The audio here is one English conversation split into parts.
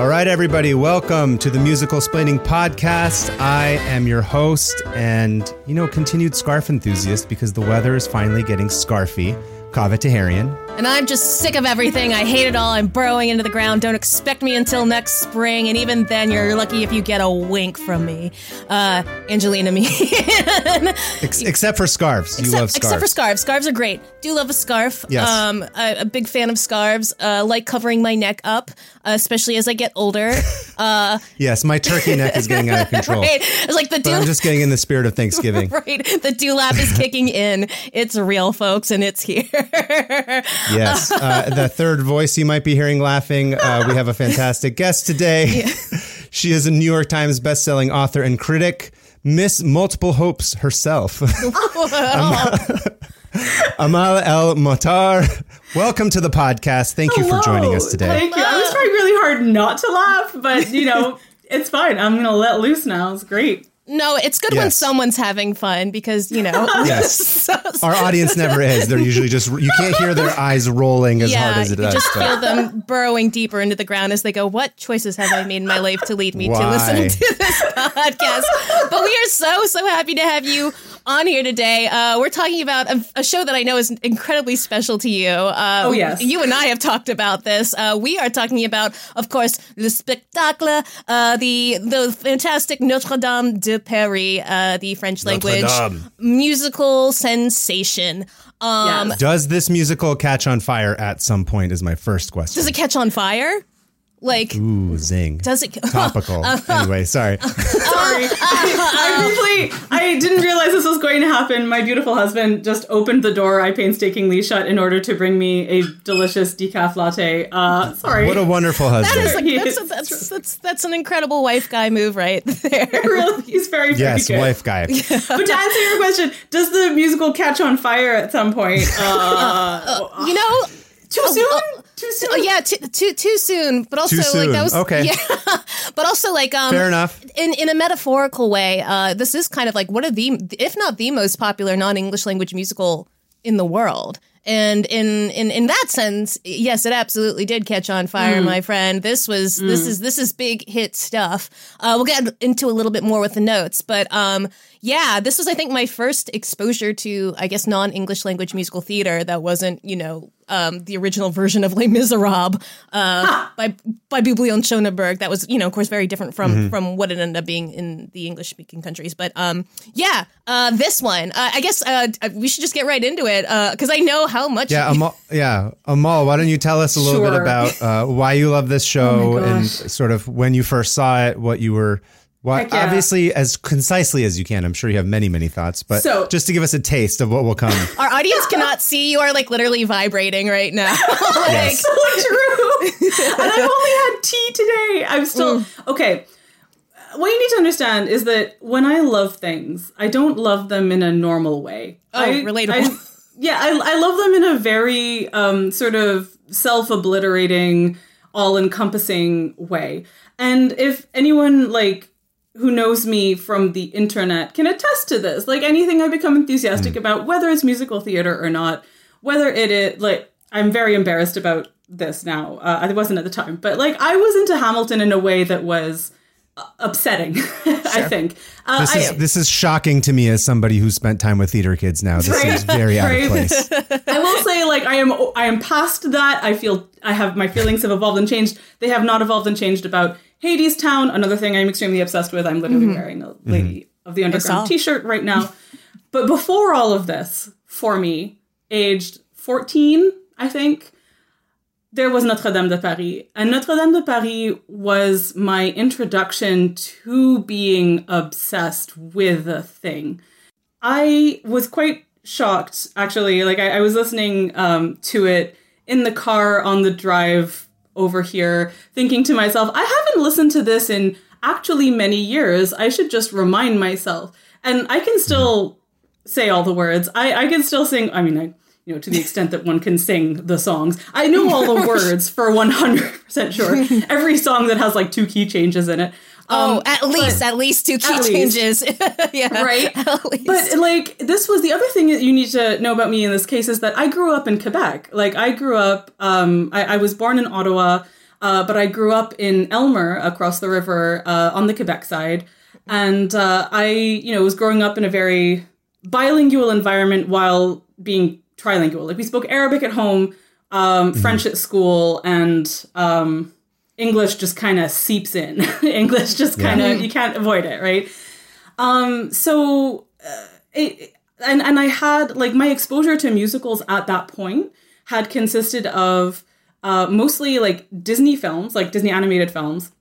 All right, everybody, welcome to the Musical Splaining Podcast. I am your host and, you know, continued scarf enthusiast because the weather is finally getting scarfy. Kaveh Taherian. And I'm just sick of everything. I hate it all. I'm burrowing into the ground. Don't expect me until next spring. And even then, you're lucky if you get a wink from me. Uh, Angelina me. Ex- except for scarves. You except, love scarves. Except for scarves. Scarves are great. Do love a scarf. Yes. Um, I, a big fan of scarves. Uh, like covering my neck up, uh, especially as I get older. Uh, yes, my turkey neck is getting out of control. right. It's like the But I'm just getting in the spirit of Thanksgiving. right. The dewlap is kicking in. It's real, folks, and it's here. Yes. Uh, the third voice you might be hearing laughing, uh, we have a fantastic guest today. she is a New York Times bestselling author and critic, Miss Multiple Hopes herself. Amal El-Mohtar, welcome to the podcast. Thank you for joining us today. Thank you. I was trying really hard not to laugh, but you know, it's fine. I'm gonna let loose now. It's great. No, it's good when someone's having fun because, you know. Yes. so- Our audience never is. They're usually just, you can't hear their eyes rolling as yeah, hard as it you does. just but- feel them burrowing deeper into the ground as they go, What choices have I made in my life to lead me to Why? listening to this podcast? but we are so, so happy to have you on here today. Uh, we're talking about a, a show that I know is incredibly special to you. Uh, Oh, yes. You and I have talked about this. Uh, we are talking about, of course, Le Spectacle, uh, the, the fantastic Notre Dame de Paris, uh, the French language musical sensation. Um, Yes. Does this musical catch on fire at some point? Is my first question. Does it catch on fire? Like, Ooh, zing. does it? Topical. anyway, sorry. Sorry. I briefly I didn't realize this was going to happen. My beautiful husband just opened the door I painstakingly shut in order to bring me a delicious decaf latte. Uh sorry. What a wonderful husband. is like, Yes, that's, that's, that's, that's an incredible wife guy move right there. really, he's very, very yes, good. wife guy. But to answer your question, does the musical catch on fire at some point? Uh, You know, too soon? Too soon? oh yeah, too, too too soon, but also Too like that was Okay. Yeah, but also like um, Fair enough. in in a metaphorical way, uh, this is kind of like one of the, if not the most popular non English language musical in the world. And in, in in that sense, yes, it absolutely did catch on fire, my friend. This was this is this is big hit stuff. Uh, we'll get into a little bit more with the notes, but um, yeah, this was I think my first exposure to I guess non English language musical theater that wasn't you know um, the original version of Les Miserables uh, by by Boublil Schoenberg. That was you know of course very different from from what it ended up being in the English speaking countries. But um, yeah, uh, this one uh, I guess uh, we should just get right into it because I know how much. Yeah, Amal, yeah, Amal, why don't you tell us a little bit about uh, why you love this show Oh and sort of when you first saw it, what you were. Why, Heck yeah. Obviously, as concisely as you can. I'm sure you have many, many thoughts, but So- just to give us a taste of what will come. Our audience cannot see you are like literally vibrating right now. like, Yes. so true. and I've only had tea today. I'm still okay. What you need to understand is that when I love things, I don't love them in a normal way. Oh, I, relatable. I- yeah, I, I love them in a very um, sort of self-obliterating, all-encompassing way. And if anyone like who knows me from the internet can attest to this. Like anything I become enthusiastic about, whether it's musical theater or not, whether it is like I'm very embarrassed about this now. Uh, I wasn't at the time, but like I was into Hamilton in a way that was uh, upsetting. I think. Uh, This I, is this is shocking to me as somebody who spent time with theater kids. Now this Right, seems very out of place. I will say, like, I am, I am past that. I feel, I have my feelings have evolved and changed. They have not evolved and changed about Hadestown. Another thing I'm extremely obsessed with. I'm literally wearing a Lady of the. Underground T-shirt right now. but before all of this, for me, aged 14, I think, there was Notre Dame de Paris. And Notre Dame de Paris was my introduction to being obsessed with a thing. I was quite shocked, actually. Like, I, I was listening um, to it in the car on the drive over here, thinking to myself, I haven't listened to this in actually many years. I should just remind myself. And I can hmm. still say all the words. I, I can still sing. I mean, I, you know, to the extent that one can sing the songs. I know all the words for 100% sure. Every song that has like two key changes in it. Oh, Um, at least, at least two key changes. yeah. Right? At least. But like this was the other thing that you need to know about me in this case is that I grew up in Quebec. Like I grew up, um, I, I was born in Ottawa. Uh, but I grew up in Aylmer across the river uh, on the Quebec side. And uh, I, you know, was growing up in a very bilingual environment while being trilingual. Like we spoke Arabic at home, um, French at school, and um, English just kind of seeps in. English just kind of, you can't avoid it, right? Um, so, uh, it, and, and I had, like, my exposure to musicals at that point had consisted of uh, mostly like Disney films, like Disney animated films,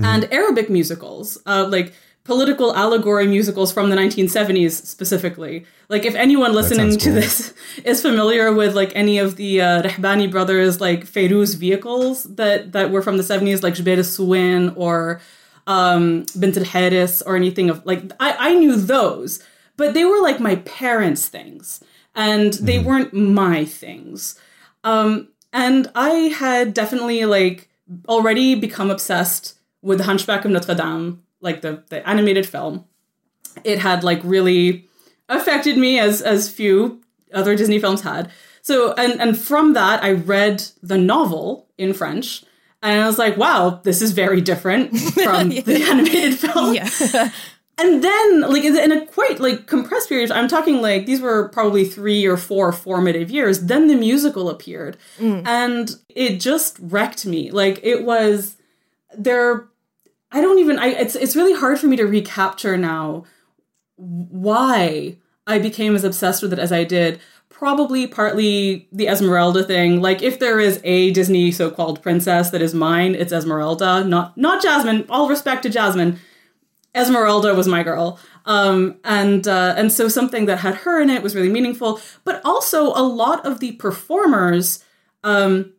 and Arabic musicals, uh, like political allegory musicals from the 1970s specifically. Like if anyone listening to cool. this is familiar with like any of the uh, Rahbani brothers like Feiruz vehicles that that were from the 70s like Jbel Suwin or um, Bint al Haris or anything of like I, I knew those, but they were like my parents' things and they weren't my things. Um, and I had definitely like already become obsessed with the Hunchback of Notre Dame, like the, the animated film. It had like really affected me as as few other Disney films had. So and and from that I read the novel in French and I was like, wow, this is very different from the animated film. Yeah. And then, like in a quite like compressed period, I'm talking like these were probably three or four formative years. Then the musical appeared, mm. and it just wrecked me. Like it was there. I don't even. I it's it's really hard for me to recapture now why I became as obsessed with it as I did. Probably partly the Esmeralda thing. Like if there is a Disney so-called princess that is mine, it's Esmeralda, not not Jasmine. All respect to Jasmine. Esmeralda was my girl. Um, and uh, and so something that had her in it was really meaningful. But also a lot of the performers um,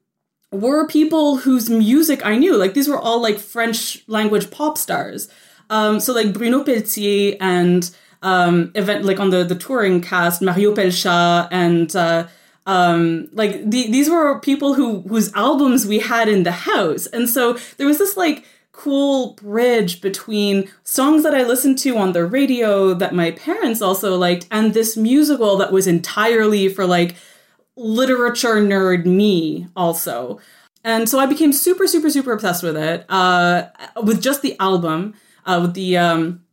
were people whose music I knew. Like these were all like French language pop stars. Um, so like Bruno Pelletier and um, event like on the the touring cast, Mario Pelchat and uh, um, like the, these were people who whose albums we had in the house, and so there was this like cool bridge between songs that I listened to on the radio that my parents also liked, and this musical that was entirely for like literature nerd me also. And so I became super, super, super obsessed with it, uh, with just the album, uh, with the um,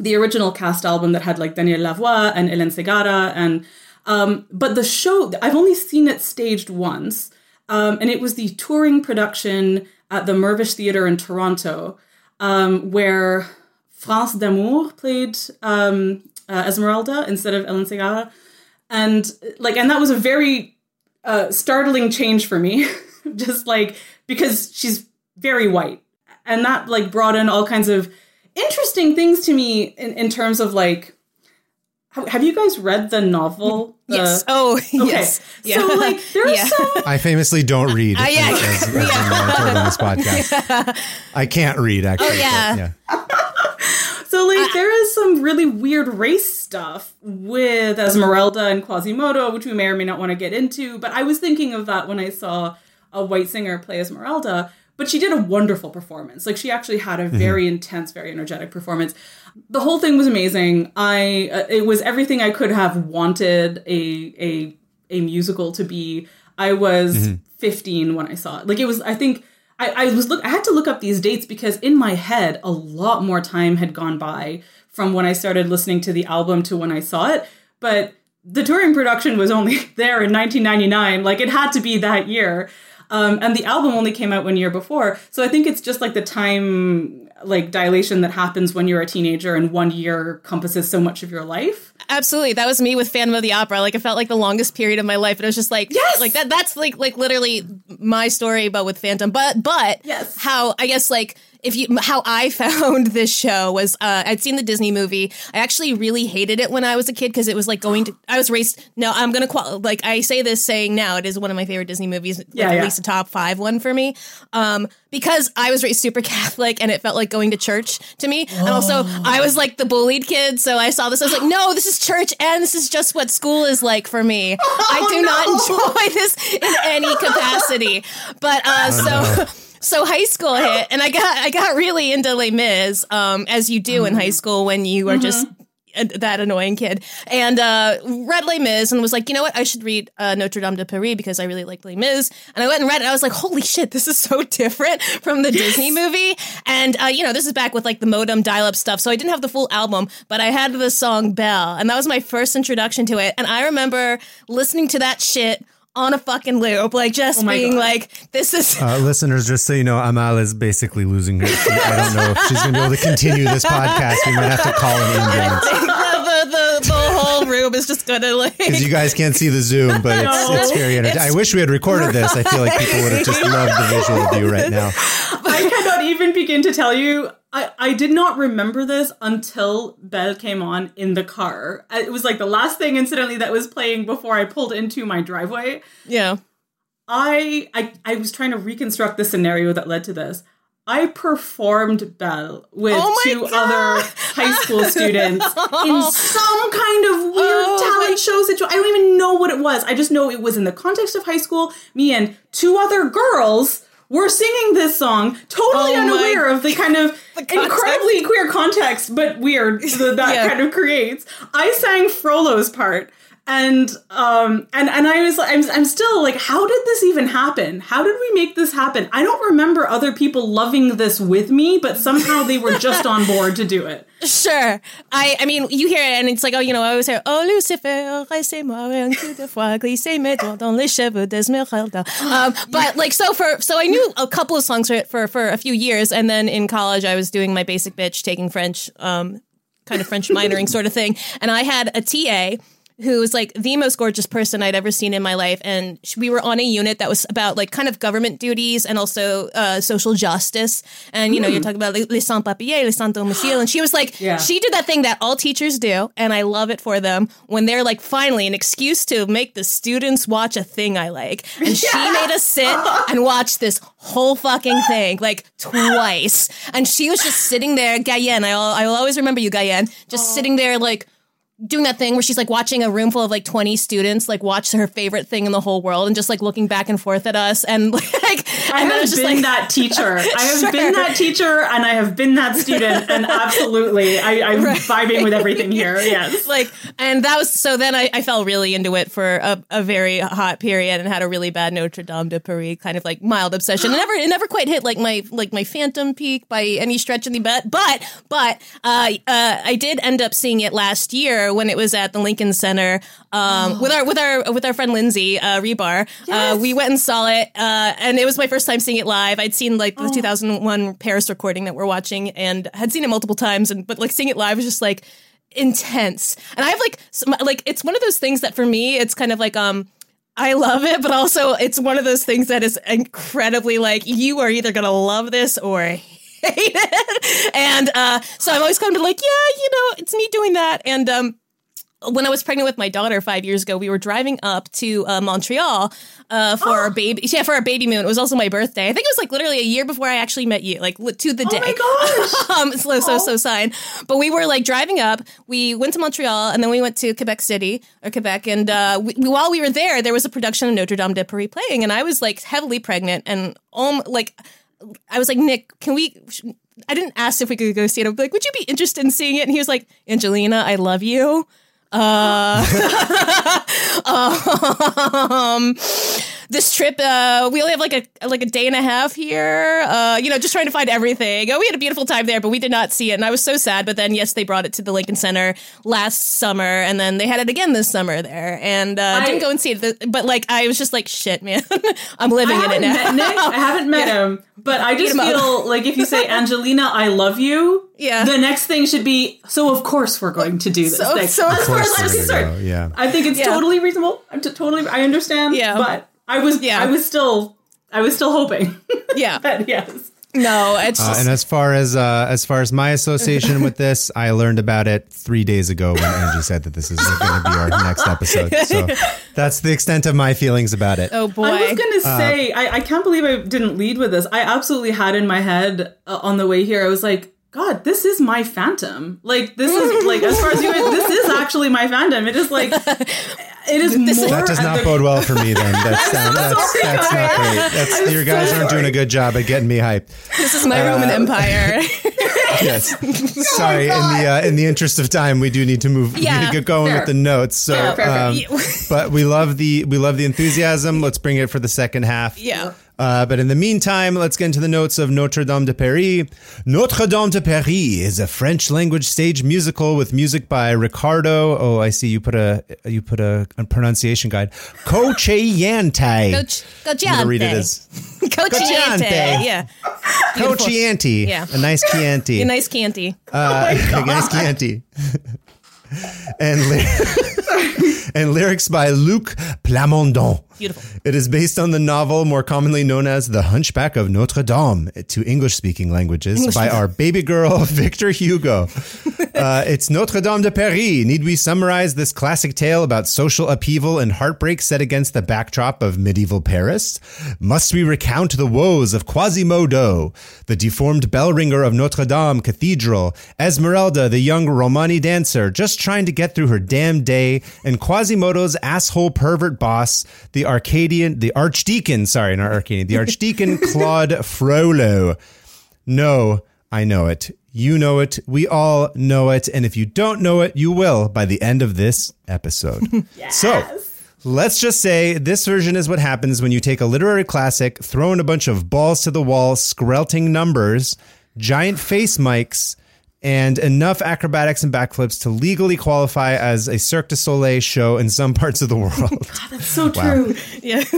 the original cast album that had like Daniel Lavoie and Hélène Segara, and um, but the show I've only seen it staged once, um, and it was the touring production at the Mirvish Theatre in Toronto, um, where France d'Amour played um, uh, Esmeralda instead of Hélène Segara, and like, and that was a very uh, startling change for me, just like because she's very white, and that like brought in all kinds of interesting things to me in, in terms of like have, have you guys read the novel The- yes. Oh, okay yes. Yeah. so like there are Yeah. some I famously don't read. Uh, yeah. as, as you know, I on this podcast. I can't read actually. Oh, yeah. But so like there is some really weird race stuff with Esmeralda and Quasimodo, which we may or may not want to get into. But I was thinking of that when I saw a white singer play Esmeralda. But she did a wonderful performance. Like she actually had a very intense, very energetic performance. The whole thing was amazing. I uh, it was everything I could have wanted a a a musical to be. I was 15 when I saw it. Like it was. I think I, I was look. I had to look up these dates because in my head, a lot more time had gone by from when I started listening to the album to when I saw it. But the touring production was only there in 1999. Like it had to be that year. Um, and the album only came out one year before. So I think it's just like the time like dilation that happens when you're a teenager and one year encompasses so much of your life. Absolutely. That was me with Phantom of the Opera. Like it felt like the longest period of my life. And it was just like Yes! like that that's like like literally my story but with Phantom. But but Yes. how I guess like if you how I found this show was uh I'd seen the Disney movie. I actually really hated it when I was a kid because it was like going to I was raised no, I'm gonna qual like I say this saying now, it is one of my favorite Disney movies, like, Yeah, at least a top five one for me. Um because I was raised super Catholic and it felt like going to church to me. And also I was like the bullied kid, so I saw this, I was like, no, this is church and this is just what school is like for me. I do not enjoy this in any capacity. But uh so so high school hit and I got I got really into Les Mis, um, as you do in high school when you are just that annoying kid, and uh, read Les Mis and was like, you know what, I should read uh, Notre Dame de Paris because I really like Les Mis. And I went and read it. And I was like, holy shit, this is so different from the Disney movie. And uh, you know, this is back with like the modem dial-up stuff, so I didn't have the full album, but I had the song Belle, and that was my first introduction to it. And I remember listening to that shit on a fucking loop, like just Oh being God. like, this is. Uh, listeners, just so you know, Amal is basically losing her. I don't know if she's going to be able to continue this podcast. We might have to call an ambulance. the, the, the, the whole room is just gonna like Because you guys can't see the Zoom, but it's, No. it's very entertaining. I wish we had recorded this. I feel like people would have just loved the visual of you right now. I even begin to tell you. I, I did not remember this until Belle came on in the car. Uh, It was like the last thing, incidentally, that was playing before I pulled into my driveway. yeah. I, I I was trying to reconstruct the scenario that led to this. I performed Belle with Oh two God. other high school students in some kind of weird Oh talent show situation. I don't even know what it was. I just know it was in the context of high school. Me and two other girls were singing this song, totally Oh unaware of the kind of context. incredibly queer context, but weird that that Yeah. kind of creates. I sang Frollo's part. And um and and I was I'm I'm still like how did this even happen? How did we make this happen? I don't remember other people loving this with me, but somehow they were just on board to do it. Sure. I I mean, you hear it and it's like, oh, you know, I always hear, oh, Lucifer, doigts dans les cheveux. Um, but like, so for, so I knew a couple of songs for for, for a few years. And then in college, I was doing my basic bitch, taking French, um, kind of French minoring sort of thing. And I had a TA who was like the most gorgeous person I'd ever seen in my life. And we were on a unit that was about like kind of government duties and also uh, social justice. And, you know, you're talking about les les sans-papiers, les sans-domicile. And she was like, Yeah. she did that thing that all teachers do. And I love it for them when they're like, finally, an excuse to make the students watch a thing I like. And she made us sit and watch this whole fucking thing like twice. And she was just sitting there, Guyenne. I, I will always remember you, Guyenne, just sitting there like, doing that thing where she's like watching a room full of like 20 students like watch her favorite thing in the whole world and just like looking back and forth at us and like I and have just been like that teacher. I have Sure. been that teacher and I have been that student and absolutely I, I'm vibing with everything here. Yes. like and that was so then I, I fell really into it for a, a very hot period and had a really bad Notre Dame de Paris kind of like mild obsession. It never it never quite hit like my like my phantom peak by any stretch of the bet. But but uh, uh, I did end up seeing it last year when it was at the Lincoln Center um, with our with our with our friend Lindsay uh, Rebar. Uh, we went and saw it, uh, and it was my first time seeing it live. I'd seen like the 2001 Paris recording that we're watching, and had seen it multiple times, and but like seeing it live was just like intense. And I have like some, like it's one of those things that for me it's kind of like um I love it, but also it's one of those things that is incredibly like you are either gonna love this or hate it. And uh, so I'm always kind of like, yeah, you know, it's me doing that. And um, when I was pregnant with my daughter five years ago, we were driving up to uh, Montreal uh, for our baby. Yeah, for our baby moon. It was also my birthday. I think it was like literally a year before I actually met you, like to the day. Oh my gosh. um, so so so sign. But we were like driving up. We went to Montreal and then we went to Quebec City or Quebec. And uh, we, while we were there, there was a production of Notre Dame de Paris playing, and I was like heavily pregnant and um like I was like Nick, can we? I didn't ask if we could go see it. I was like, would you be interested in seeing it? And he was like, Angelina, I love you. Uh, um, this trip, uh, we only have like a like a day and a half here. Uh, you know, just trying to find everything. Oh, we had a beautiful time there, but we did not see it, and I was so sad. But then, yes, they brought it to the Lincoln Center last summer, and then they had it again this summer there, and uh, I- didn't go and see it. But like, I was just like, shit, man, I'm living I in it now. Nick. I haven't met him, but I just him up. feel like if you say Angelina, I love you. Yeah. The next thing should be. So of course we're going to do this So- thing. so of as far as course I'm concerned, go, yeah. I think it's Yeah. totally reasonable. I'm t- totally. I understand. Yeah. But I was. Yeah. I was still. I was still hoping. yeah, but yes. no, it's Uh, just, and as far as uh, as far as my association with this, I learned about it three days ago when Angie said that this is going to be our next episode. So that's the extent of my feelings about it. oh boy. I was gonna Uh, say, I, I can't believe I didn't lead with this. I absolutely had in my head uh, on the way here. I was like, God, this is my Phantom. Like this is like as far as you, this is actually my Phantom. It is like it is more. That does not the- bode well for me. Then that's that's, that's, sorry, not great. That's your guys so aren't doing a good job at getting me hyped. this is my Roman uh, Empire. Yes. Sorry. In the uh, in the interest of time, we do need to move. We Yeah, need to get going fair. with the notes. So, fair, fair. um, but we love the we love the enthusiasm. Let's bring it for the second half. Yeah. Uh, but in the meantime, let's get into the notes of Notre Dame de Paris. Notre Dame de Paris is a French language stage musical with music by Riccardo. Oh, I see you put a you put a, a pronunciation guide. Cocheyante. Coach, Coach I'm gonna read it as Coach Cochiante. Yeah. Cochianti. Yeah. A nice Chianti. A nice canty. Uh, nice Chianti. and and lyrics by Luc Plamondon. Beautiful. It is based on the novel more commonly known as The Hunchback of Notre Dame to English speaking languages by our baby girl, Victor Hugo. Uh, it's Notre Dame de Paris. Need we summarize this classic tale about social upheaval and heartbreak set against the backdrop of medieval Paris? Must we recount the woes of Quasimodo, the deformed bell ringer of Notre Dame Cathedral, Esmeralda, the young Romani dancer, just trying to get through her damn day, and Quasimodo's asshole pervert boss, the Arcadian, the Archdeacon, sorry, not Arcadian, the Archdeacon Claude Frollo. No, I know it. You know it. We all know it. And if you don't know it, you will by the end of this episode. yes. So let's just say this version is what happens when you take a literary classic, throw in a bunch of balls to the wall, skrelting numbers, giant face mics, and enough acrobatics and backflips to legally qualify as a Cirque du Soleil show in some parts of the world. God, that's So true. Yeah.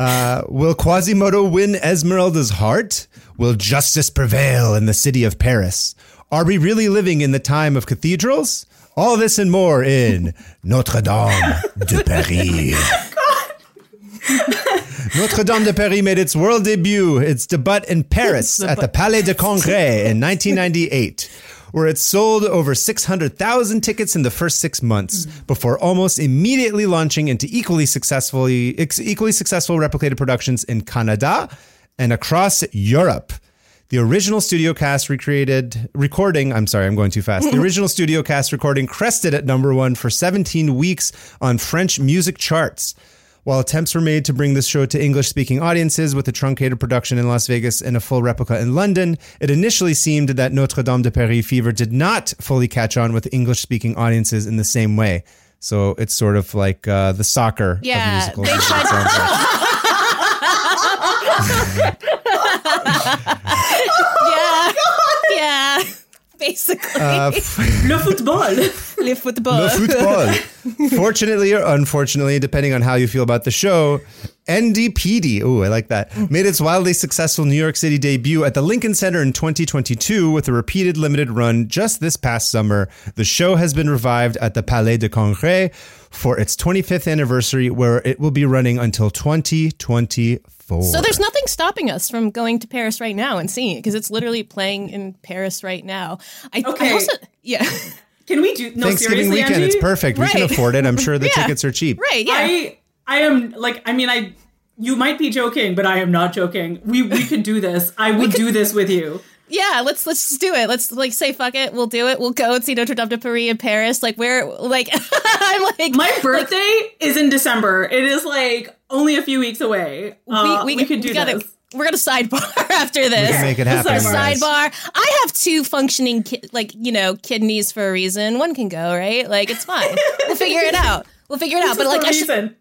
Uh, will Quasimodo win Esmeralda's heart? Will justice prevail in the city of Paris? Are we really living in the time of cathedrals? All this and more in Notre Dame de Paris. Oh Notre Dame de Paris made its world debut, its debut in Paris at the Palais de Congrès in 1998, where it sold over 600,000 tickets in the first six months mm. before almost immediately launching into equally successfully ex- equally successful replicated productions in Canada and across Europe. The original studio cast recreated recording. I'm sorry, I'm going too fast. The original studio cast recording crested at number one for 17 weeks on French music charts. While attempts were made to bring this show to English speaking audiences with a truncated production in Las Vegas and a full replica in London, it initially seemed that Notre Dame de Paris fever did not fully catch on with English speaking audiences in the same way. So it's sort of like uh, the soccer Yeah, of musicals. they tried- yeah. Yeah. Basically. Uh, Le football. Le football. Le football. Fortunately or unfortunately, depending on how you feel about the show, NDPD, oh, I like that, made its wildly successful New York City debut at the Lincoln Center in 2022 with a repeated limited run just this past summer. The show has been revived at the Palais de Congrès for its 25th anniversary, where it will be running until 2024. So there's nothing stopping us from going to Paris right now and seeing it because it's literally playing in Paris right now. I, I Okay. also, yeah, Can we do no Thanksgiving seriously, weekend, Angie? it's perfect. We can afford it. I'm sure the Yeah. tickets are cheap. right, yeah. I I am like I mean I you might be joking, but I am not joking. We we could do this. I would do this with you. Yeah, let's let's just do it. Let's like say fuck it. We'll do it. We'll go and see Notre Dame de Paris in Paris. Like where like I'm like My birthday is in December. It is like only a few weeks away. Uh, we, could do gotta, this. We're gonna sidebar after this. We can make it happen. Sidebar. Sidebar. I have two functioning ki- like you know kidneys for a reason. One can go right. Like it's fine. we'll figure it out. We'll figure it out. But like I should, reason.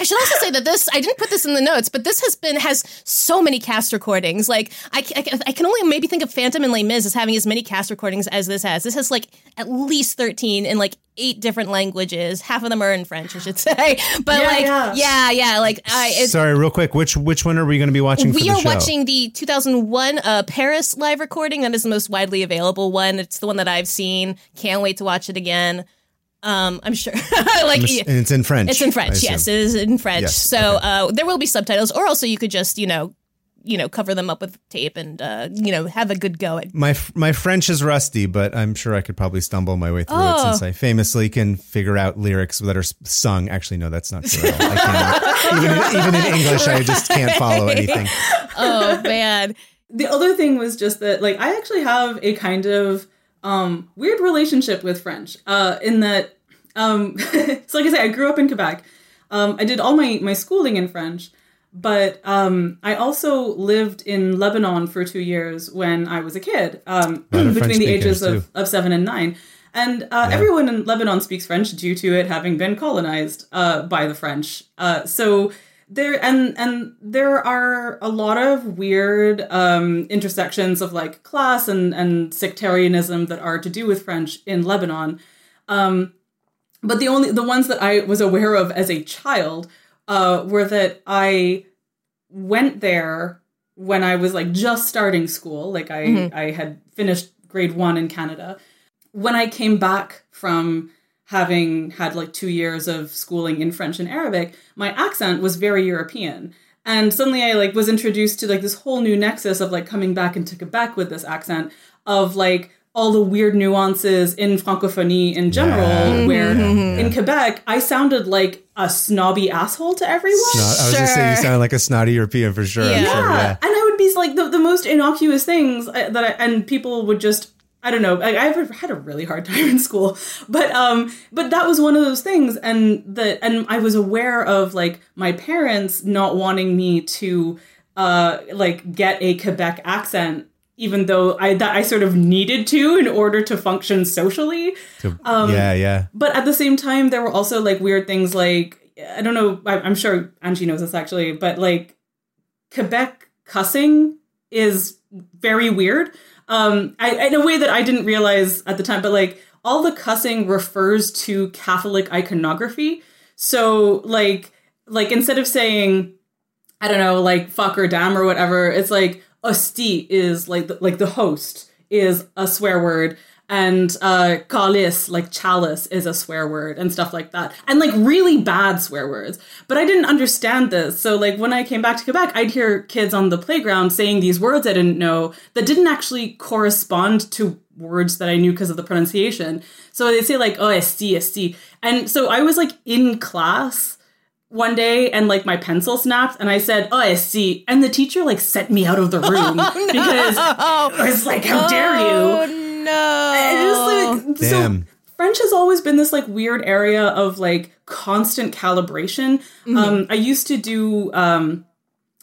I should also say that this I didn't put this in the notes, but this has been has so many cast recordings. Like I, I, I can only maybe think of Phantom and Les Mis as having as many cast recordings as this has. This has like at least thirteen in like eight different languages. Half of them are in French, I should say. But Yeah, like yeah. yeah, yeah, like I. It's, Sorry, real quick. Which which one are we going to be watching for we the are show? watching the 2001 uh, Paris live recording. That is the most widely available one. It's the one that I've seen. Can't wait to watch it again. Um, I'm sure. like and it's in French. it's in French. Yes, it is in French. Yes, So okay. uh, there will be subtitles, or also you could just you know, you know, cover them up with tape and uh, you know have a good go at. My my French is rusty, but I'm sure I could probably stumble my way through it Oh. since I famously can figure out lyrics that are sung. Actually, no, that's not true. at all. I can't. even, even in English, I just can't follow anything. Oh man, The other thing was just that like I actually have a kind of um weird relationship with French. Uh in that um so like I say I grew up in Quebec. Um I did all my my schooling in French. But um, I also lived in Lebanon for two years when I was a kid, um, of between French the ages of, of seven and nine. And uh, everyone in Lebanon speaks French due to it having been colonized uh, by the French. Uh, so there and and there are a lot of weird um, intersections of like class and and sectarianism that are to do with French in Lebanon. Um, but the only the ones that I was aware of as a child uh, were that I went there when I was like just starting school. Like I I had finished grade one in Canada. When I came back from having had like two years of schooling in French and Arabic, my accent was very European. And suddenly I like was introduced to like this whole new nexus of like coming back into Quebec with this accent of like all the weird nuances in francophonie in general, Yeah. where in Quebec I sounded like a snobby asshole to everyone. No, I was just saying you Sure. sound like a snotty European for sure. Yeah. sure. Yeah. Yeah. And I would be like the, the most innocuous things uh, that I, and people would just I don't know. I, I've had a really hard time in school, but um, but that was one of those things, and that and I was aware of like my parents not wanting me to uh like get a Quebec accent, even though I that I sort of needed to in order to function socially. Um, yeah, yeah. But at the same time, there were also like weird things like I don't know. I, I'm sure Angie knows this actually, but like Quebec cussing is very weird. Um, I, in a way that I didn't realize at the time, but like all the cussing refers to Catholic iconography. So like like instead of saying I don't know, like fuck or damn or whatever. It's like hostie is like the, like the host is a swear word, and uh, calice like chalice is a swear word and stuff like that, and like really bad swear words. But I didn't understand this, so like when I came back to Quebec, I'd hear kids on the playground saying these words I didn't know that didn't actually correspond to words that I knew because of the pronunciation. So they'd say like oh hostie hostie, and so I was like in class one day and like my pencil snapped and I said, Oh, I see. And the teacher like sent me out of the room because I was like, How dare Oh you? No! And it's like, Damn. So French has always been this like weird area of like constant calibration. Mm-hmm. Um, I used to do um,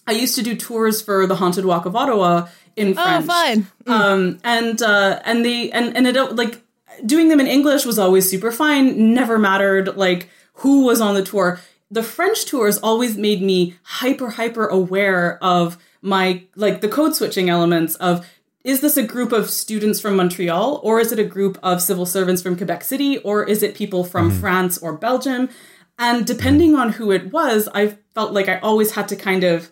I used to do tours for the Haunted Walk of Ottawa in oh, French fun. um and uh and they and and it like doing them in english was always super fine never mattered like who was on the tour the french tours always made me hyper hyper aware of my like the code switching elements of is this a group of students from montreal or is it a group of civil servants from quebec city or is it people from mm-hmm. france or belgium and depending mm-hmm. on who it was i felt like i always had to kind of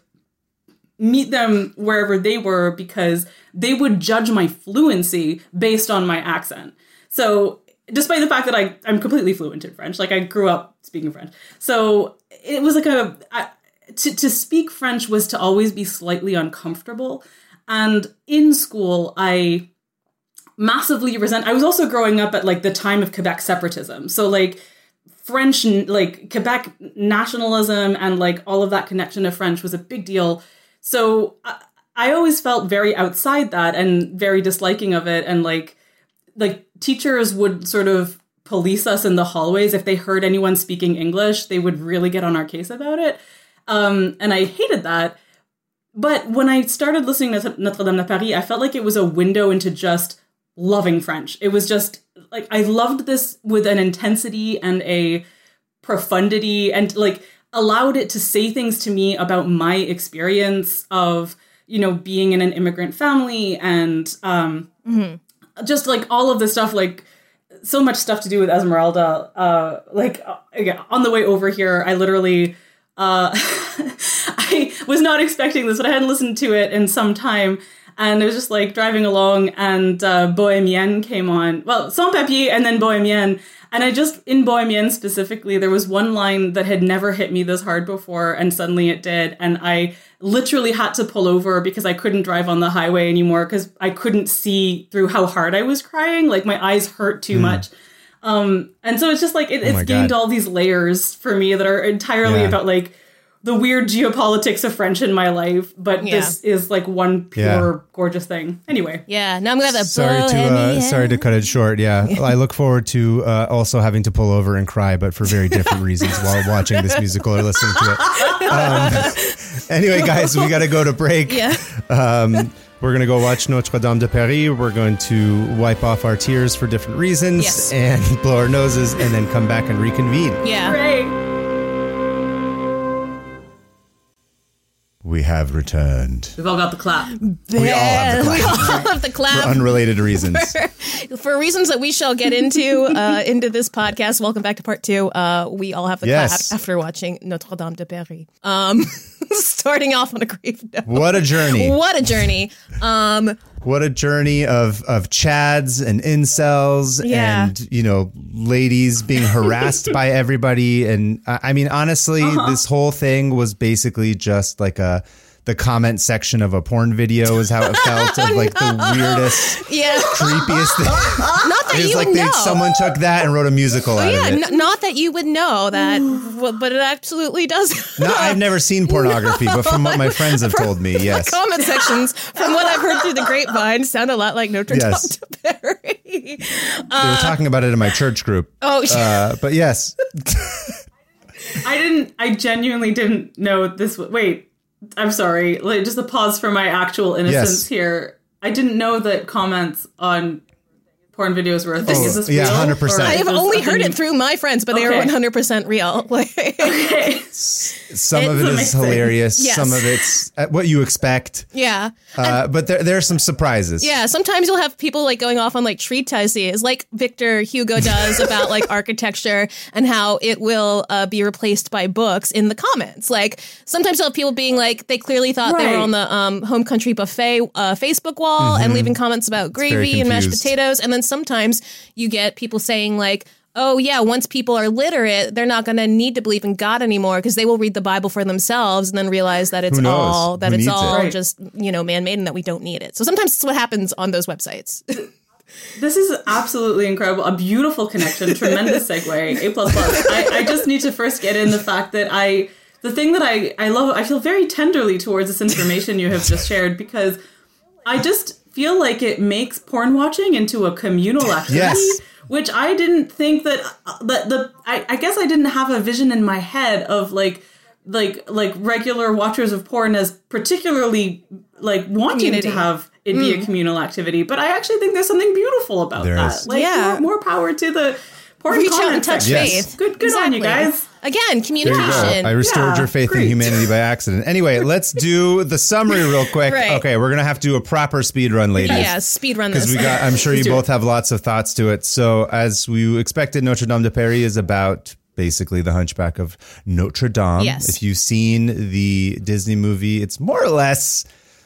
meet them wherever they were because they would judge my fluency based on my accent. So, despite the fact that I, I'm completely fluent in French, like I grew up speaking French. So, it was like a. I, to, to speak French was to always be slightly uncomfortable. And in school, I massively resent. I was also growing up at like the time of Quebec separatism. So, like, French, like Quebec nationalism and like all of that connection to French was a big deal. So I, I always felt very outside that and very disliking of it. And like, like teachers would sort of police us in the hallways if they heard anyone speaking English. They would really get on our case about it. Um, and I hated that. But when I started listening to Notre Dame de Paris, I felt like it was a window into just loving French. It was just like I loved this with an intensity and a profundity and like allowed it to say things to me about my experience of, you know, being in an immigrant family and um just like all of the stuff like so much stuff to do with Esmeralda. Uh like uh, again, on the way over here, I literally uh was not expecting this, but I hadn't listened to it in some time. And it was just like driving along, and uh, Bohemienne came on. Well, Sans Papier and then Bohemienne. And I just, in Bohemian specifically, there was one line that had never hit me this hard before, and suddenly it did. And I literally had to pull over because I couldn't drive on the highway anymore because I couldn't see through how hard I was crying. Like my eyes hurt too much. Um, and so it's just like, it, my it's gained God. all these layers for me that are entirely Yeah. about like the weird geopolitics of French in my life, but Yeah. this is like one pure Yeah. gorgeous thing. Anyway, Yeah, now I'm gonna have that. Sorry to uh, sorry to cut it short. Yeah, I look forward to uh, also having to pull over and cry, but for very different reasons while watching this musical or listening to it. Um, anyway, guys, we got to go to break. Yeah. Um, we're gonna go watch Notre Dame de Paris. We're going to wipe off our tears for different reasons Yes. and blow our noses, and then come back and reconvene. Yeah. great. We have returned We've all got the clap. We all have the We all have the for unrelated reasons. For reasons that we shall get into uh, into this podcast. Welcome back to part two. Uh, we all have the Yes. clap after watching Notre Dame de Paris. Um, starting off on a grave note. What a journey! What a journey. Um, What a journey of of chads and incels Yeah. and you know ladies being harassed by everybody and I mean honestly uh-huh. this whole thing was basically just like a the comment section of a porn video is how it felt of like the weirdest yeah. creepiest thing. Not that It was you like would they, know. someone took that and wrote a musical out yeah, of it. n- not that you would know that, well, but it absolutely does. No, I've never seen pornography, but from what my friends have told me, yes. comment sections, from what I've heard through the grapevine, sound a lot like Notre Yes. Dame de Paris. They were talking about it in my church group. Oh, Uh, but yes, I didn't. I genuinely didn't know this. w- Wait, I'm sorry. Like, just a pause for my actual innocence Yes. here. I didn't know that comments on porn videos were a thing. Oh, is this yeah, real? 100%. Or I have only heard thing- it through my friends, but they are 100% real. Like, Okay. some of It's it is amazing. hilarious. Yes. Some of it's what you expect. yeah. Uh, but there, there are some surprises. Yeah, sometimes you'll have people like going off on like treatises, like Victor Hugo does about like architecture and how it will uh, be replaced by books in the comments. Like sometimes you'll have people being like they clearly thought they were on the um, home country buffet uh, Facebook wall and leaving comments about gravy and mashed potatoes, and then sometimes you get people saying like. Oh yeah, once people are literate, they're not going to need to believe in God anymore because they will read the Bible for themselves and then realize that it's all that Who it's all it? just you know man-made and that we don't need it. So sometimes it's what happens on those websites. This is absolutely incredible. A beautiful connection. Tremendous segue. A plus plus. I, I just need to first get in the fact that I the thing that I, I love I feel very tenderly towards this information you have just shared because I just feel like it makes porn watching into a communal activity. Yes. Which I didn't think that that the I, I guess I didn't have a vision in my head of like like like regular watchers of porn as particularly like wanting Community. to have it be a mm. communal activity. But I actually think there's something beautiful about There that. is. Like Yeah. more, more power to the porn Reach out and comment touch section. Yes. faith. Good good on you guys. Again, There you communication. go. I restored Yeah, your faith in humanity by accident. Anyway, let's do the summary real quick. Right. Okay, we're gonna have to do a proper speed run, ladies. yeah, speed run Because we got, I'm sure you both have lots of thoughts to it. So, as we expected, Notre Dame de Paris is about basically the Hunchback of Notre Dame. Yes. If you've seen the Disney movie, it's more or less,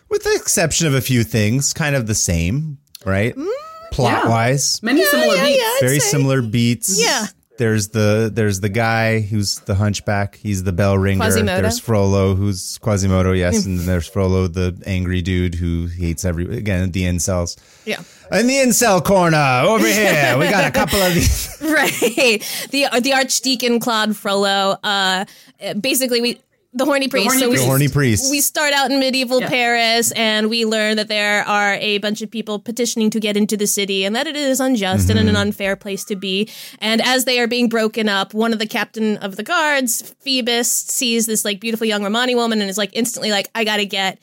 with the exception of a few things, kind of the same, right? Mm, Plot wise, Many similar yeah, beats. yeah. Very say- similar beats. Yeah. There's the there's the guy who's the hunchback. He's the bell ringer. Quasimodo. There's Frollo, who's Quasimodo, yes, and then there's Frollo, the angry dude who hates every again the incels. yeah. In the incel corner over here, we got a couple of these. Right. The the Archdeacon Claude Frollo. Uh, basically, we the horny priest. horny so we, priest. The horny priest. we start out in medieval Yeah. Paris, and we learn that there are a bunch of people petitioning to get into the city, and that it is unjust and an mm-hmm. unfair place to be. And as they are being broken up, one of the captain of the guards, Phoebus, sees this like beautiful young Romani woman, and is like instantly like, "I got to get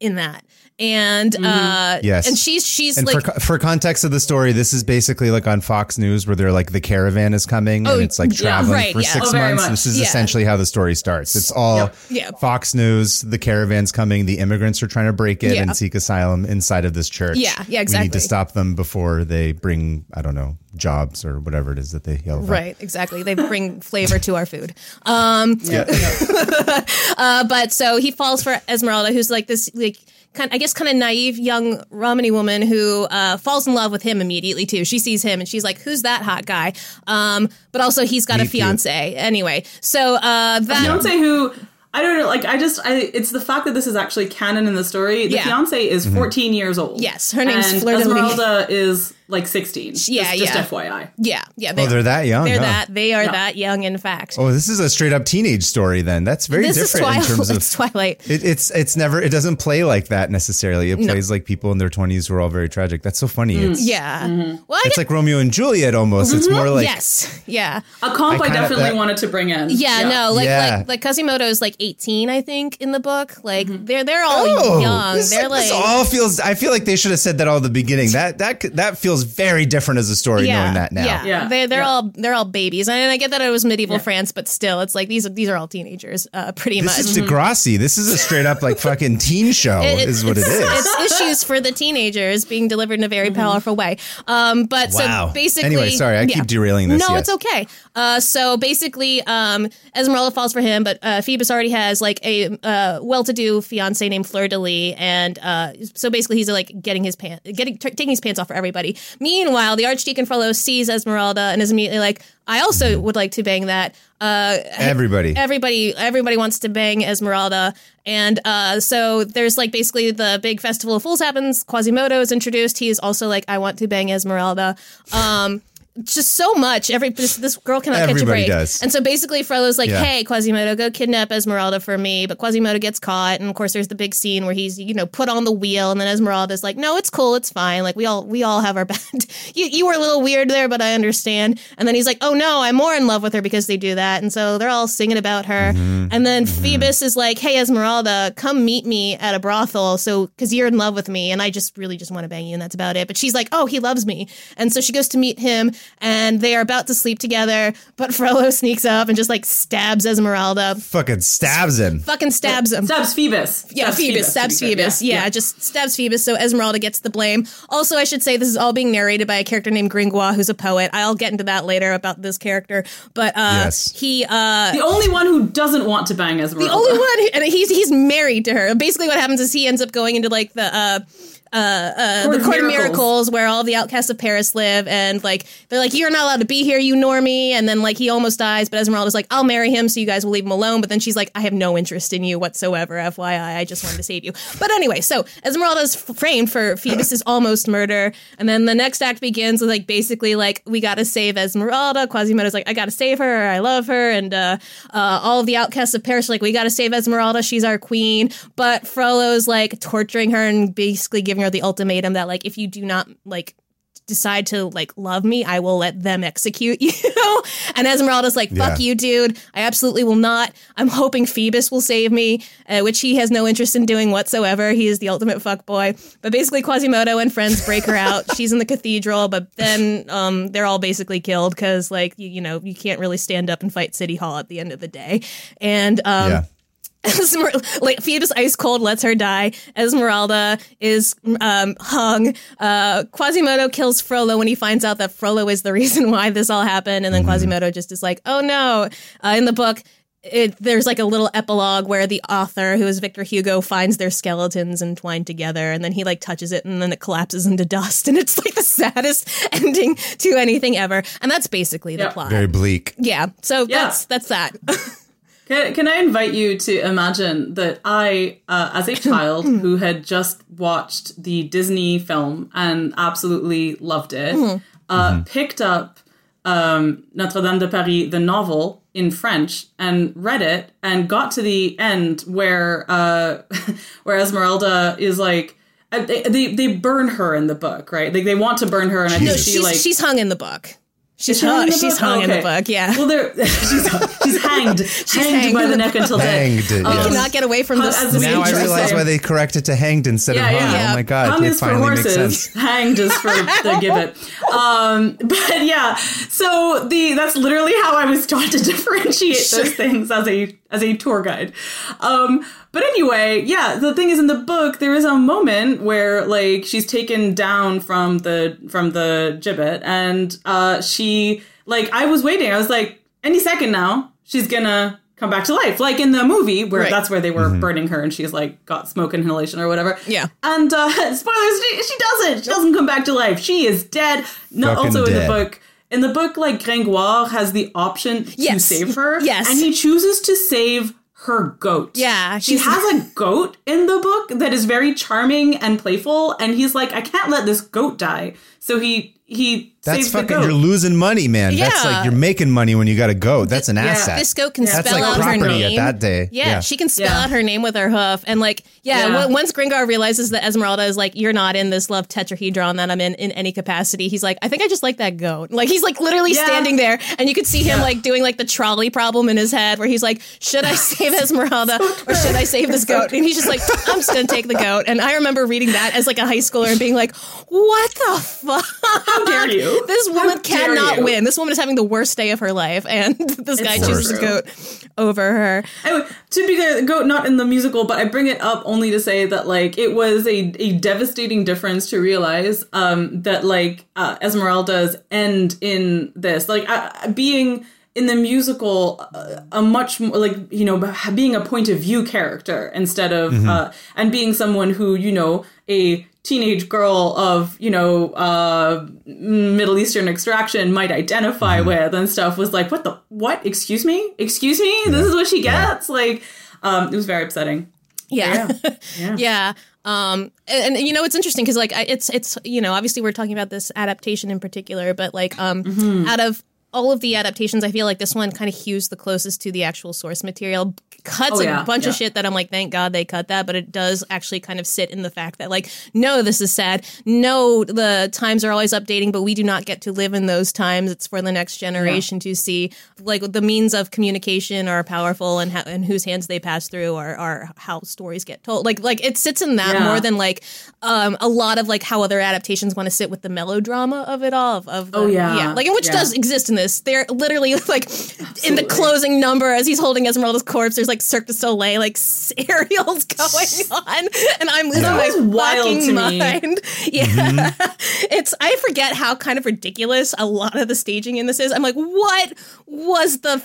in that." And uh, Yes. and she's she's And like. for, for context of the story, this is basically like on Fox News where they're like the caravan is coming Oh, and it's like yeah, traveling right, for yeah. six Oh, months. This is Yeah. essentially how the story starts. It's all Yep. Yeah. Fox News, the caravan's coming, the immigrants are trying to break it Yeah. and seek asylum inside of this church. Yeah, yeah, exactly. We need to stop them before they bring, I don't know, jobs or whatever it is that they yell about. Right, exactly. They bring flavor to our food. Um, Yeah. uh, but so he falls for Esmeralda, who's like this, like kind, I guess, kind of naive young Romany woman who uh, falls in love with him immediately too. She sees him and she's like, "Who's that hot guy?" Um, but also he's got Me a too. fiance anyway. So uh, that fiance who I don't know, like I just I it's the fact that this is actually canon in the story. The Yeah. fiance is 14 years old. Yes, her name's and Fleur. Esmeralda is like 16. Yeah, just, just yeah. FYI. Yeah, yeah. Oh, they, Oh, they're that young. They're huh? that. They are Yeah. that young. In fact, Oh, this is a straight up teenage story. Then that's very this is different in terms of. it's Twilight. It, it's it's never it doesn't play like that necessarily. It plays like people in their twenties who are all very tragic. That's so funny. Mm. It's Yeah. Mm-hmm. Well, I it's like Romeo and Juliet almost. It's mm-hmm. more like yes. Yeah. A comp I I, definitely that- wanted to bring in. Yeah, no, like Yeah. like like Quasimodo's like 18, I think, in the book. Like mm-hmm. they're they're all oh, young. This, they're like this all feels. I feel like they should have said that all at the beginning. That that that feels very different as a story knowing that now. Yeah, Yeah, They're they're yeah. all they're all babies, and I get that it was medieval Yeah. France, but still, it's like these these are all teenagers, uh, pretty This much. is Degrassi. This is a straight up like fucking teen show. It- is what it's, is. It's issues for the teenagers being delivered in a very powerful way. Um, but Wow. so basically, Anyway, sorry, I keep derailing this, No, yes. it's okay. Uh, so basically, um, Esmeralda falls for him, but uh, Phoebus already has like a uh, well-to-do fiance named Fleur de Lis, and uh, so basically he's like getting his pants, getting t- taking his pants off for everybody. Meanwhile, the Archdeacon Frollo sees Esmeralda and is immediately like, "I also would like to bang that." Uh, Everybody. everybody everybody wants to bang Esmeralda. And uh so there's like basically the big festival of fools happens. Quasimodo is introduced. He is also like I want to bang Esmeralda. Um just so much. Every this, this girl cannot catch a break. does. and so basically Frollo's like Yeah. hey Quasimodo go kidnap Esmeralda for me. But Quasimodo gets caught and of course there's the big scene where he's you know put on the wheel and then Esmeralda's like no it's cool. It's fine. Like we all we all have our bad you, you were a little weird there but I understand. And then he's like oh no I'm more in love with her because they do that. And so they're all singing about her. Mm-hmm. and then Phoebus is like hey Esmeralda come meet me at a brothel so because you're in love with me and I just really just want to bang you and that's about it. But she's like oh he loves me. And so she goes to meet him and they are about to sleep together but Frollo sneaks up and just like stabs Esmeralda fucking stabs him. fucking stabs him Stabs Phoebus. yeah, Phoebus, stabs to be clear. Phoebus. Yeah, just stabs Phoebus. So Esmeralda gets the blame. Also, I should say this is all being narrated by a character named Gringoire, who's a poet. I'll get into that later about this character. But uh, Yes. he, uh, The only one who doesn't want to bang Esmeralda. the only one, who- and he's he's married to her. Basically, what happens is he ends up going into like the. Uh, uh, uh, Court the Court of Miracles. Miracles, where all the outcasts of Paris live, and like they're like, "You're not allowed to be here, you normie." And then like he almost dies, but Esmeralda's like, "I'll marry him, so you guys will leave him alone." But then she's like, "I have no interest in you whatsoever, FYI. I just wanted to save you." But anyway, so Esmeralda's framed for Phoebus's almost murder, and then the next act begins with like basically like we got to save Esmeralda. Quasimodo's like, "I got to save her. I love her," and uh, uh, all of the outcasts of Paris are like, "We got to save Esmeralda. She's our queen." But Frollo's like torturing her and basically giving her the ultimatum that like if you do not like decide to like love me, I will let them execute you. and Esmeralda's like, fuck Yeah. you, dude. I absolutely will not. I'm hoping Phoebus will save me, uh, which he has no interest in doing whatsoever. He is the ultimate fuck boy. But basically, Quasimodo and friends break her out. She's in the cathedral, but then um, they're all basically killed because, like, you, you know, you can't really stand up and fight City Hall at the end of the day. And um, yeah. Esmer- like Phoebus ice cold lets her die. Esmeralda is um, hung. Uh, Quasimodo kills Frollo when he finds out that Frollo is the reason why this all happened, and then Quasimodo just is like, "Oh no!" Uh, in the book. It, there's like a little epilogue where the author, who is Victor Hugo, finds their skeletons entwined together, and then he like touches it, and then it collapses into dust, and it's like the saddest ending to anything ever. And that's basically the plot. Very bleak. yeah, so Yeah. that's that's that. Can, can I invite you to imagine that I, uh, as a child who had just watched the Disney film and absolutely loved it, uh, picked up um, Notre Dame de Paris, the novel, in French and read it and got to the end where uh, where Esmeralda is like. uh, They, they they burn her in the book, right? Like they want to burn her, and I think No, she she's like she's hung in the book. She's she hung hung. in the She's book? hung in the book. Yeah. Well, there she's, she's hanged, hanged, hanged by the the neck until dead. Hanged, Um, yes. cannot get away from Hung this. as the Now I Interesting. realize why they corrected to hanged instead Yeah, of hung. yeah. Oh my god, Hung it is for finally makes horses. sense. Hanged is for the gibbet. Um, but yeah, so the that's literally how I was taught to differentiate those things as a as a tour guide. Um, but anyway, yeah, the thing is in the book there is a moment where like she's taken down from the from the gibbet and uh she like I was waiting. I was like any second now she's gonna come back to life like in the movie where Right. that's where they were burning her and she's like got smoke inhalation or whatever. Yeah. And uh, spoilers, she, she doesn't. She doesn't come back to life. She is dead. No, Fucking also in the book. In the book, like Gringoire has the option to save her. Yes. And he chooses to save her goat. Yeah, She has a goat in the book that is very charming and playful, and he's like, I can't let this goat die. So he he That's saves the fucking. goat. You're losing money, man. That's Yeah. like you're making money when you got a goat. That's an asset. This goat can That's spell like out her property name. at that day. Yeah, Yeah. she can spell Yeah. out her name with her hoof, and like, yeah, Yeah. w- once Gringoire realizes that Esmeralda is like, you're not in this love tetrahedron that I'm in in any capacity. He's like, I think I just like that goat. Like he's like literally Yeah. standing there, and you could see him Yeah. like doing like the trolley problem in his head, where he's like, should I save Esmeralda or should I save this goat? And he's just like, I'm just gonna take the goat. And I remember reading that as like a high schooler and being like, what the fuck? How dare you? This woman cannot you? win. This woman is having the worst day of her life, and this guy so chooses a true. goat over her. Anyway, to be clear, the goat not in the musical, but I bring it up only to say that like it was a, a devastating difference to realize um, that like uh, Esmeralda's end in this, like uh, being in the musical uh, a much more like you know being a point of view character instead of uh, and being someone who you know a teenage girl of you know uh middle eastern extraction might identify with and stuff was like what the what? Excuse me? Excuse me? This is what she gets? Like um it was very upsetting. Yeah, yeah. Yeah. Um, and, and, you know it's interesting because like it's it's you know obviously we're talking about this adaptation in particular, but like um, Mm-hmm. out of all of the adaptations, I feel like this one kind of hews the closest to the actual source material. Cuts Oh, a yeah, bunch of shit that I'm like, thank God they cut that, but it does actually kind of sit in the fact that like, no, this is sad. No, the times are always updating, but we do not get to live in those times. It's for the next generation to see. Like the means of communication are powerful, and how, and whose hands they pass through are, are how stories get told. Like like it sits in that Yeah. more than like um, a lot of like how other adaptations want to sit with the melodrama of it all. Of, of the, Oh, yeah. yeah, like and which Yeah. does exist in this. They're literally like in the closing number as he's holding Esmeralda's corpse. There's like Cirque du Soleil like serials going on, and I'm losing my fucking. Mm-hmm. mind. Yeah, it's I forget how kind of ridiculous a lot of the staging in this is. I'm like, what was the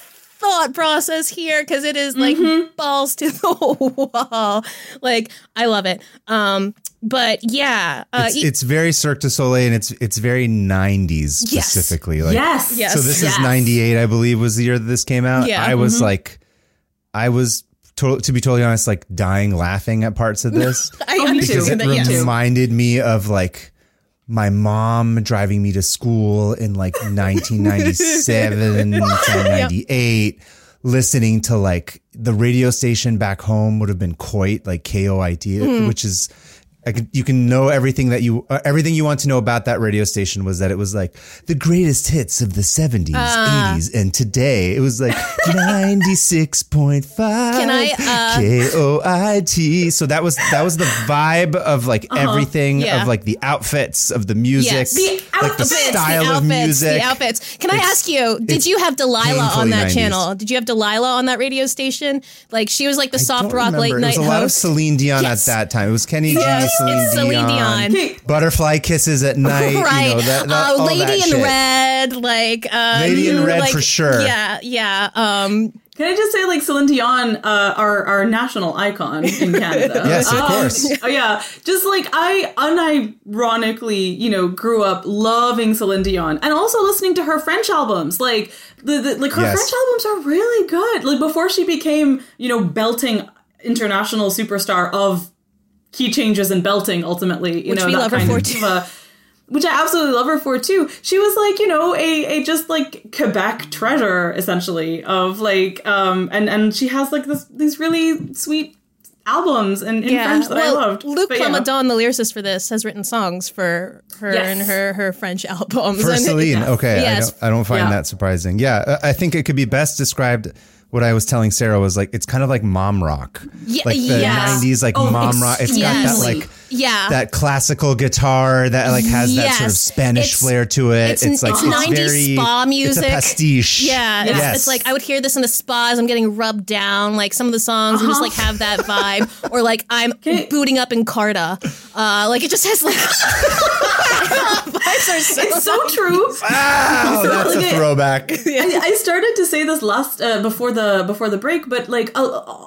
thought process here? Because it is like Mm-hmm. balls to the wall. Like I love it. Um, but yeah, uh, It's, it's very Cirque du Soleil and it's it's very 90s Yes. specifically. Like, yes Yes. So this Yes. is 98, I believe, was the year that this came out. Yeah. I was like, I was, to, to be totally honest, like dying laughing at parts of this. I Oh, too. because it reminded me of like my mom driving me to school in like 1997, 1998, listening to like the radio station back home would have been Coit, like K O I T, Hmm. which is. I could, you can know everything that you uh, everything you want to know about that radio station was that it was like the greatest hits of the 70s, Ah. 80s and today. It was like 96.5 Can I, uh, K O I T. So that was that was the vibe of like everything Uh-huh. Yeah. of like the outfits of the music, Yes. The like the outfits, the style of outfits, music. The outfits. Can I It's- ask you? Did you have Delilah on that 90s. channel? Did you have Delilah on that radio station? Like she was like the soft rock late remember. night It was a lot of. Celine Dion Yes. at that time. It was Kenny Yes, G, Celine, it's Celine Dion, Dion. Butterfly Kisses at Night. right. You know, that, that, uh, Lady that in shit. Red, like uh, Lady in Red like- for sure. Yeah, yeah. Um, Can I just say, like Celine Dion, uh, our our national icon in Canada? Yes, of Um, course. oh, yeah, just like I unironically, you know, grew up loving Celine Dion and also listening to her French albums. Like the, the like her Yes. French albums are really good. Like before she became, you know, belting international superstar of key changes and belting. Ultimately, you Which know, we that love her kind for, of, too. uh, which I absolutely love her for too. She was like, you know, a, a just like Quebec treasure essentially of like um and and she has like this these really sweet albums in, in yeah. French that well, I loved. Luc But yeah. Plamondon, the lyricist for this, has written songs for her Yes. and her her French albums. For And- Celine, okay, Yes. I, don't, I don't find Yeah. that surprising. Yeah, I I think it could be best described. What I was telling Sarah was like it's kind of like mom rock, like the yes. '90s, like Oh, mom rock. It's got that like Yeah. that classical guitar that like has that sort of Spanish It's- flair to it. it's- It's, like it's it's 90s very spa music. It's a pastiche. Yeah, it's, Yes. it's like I would hear this in the spa as I'm getting rubbed down, like some of the songs, and just like have that vibe, or like I'm booting up Encarta, uh, like it just has like vibes are so. It's so true. Wow, that's a throwback. I, I started to say this last uh, before the before the break, but like a,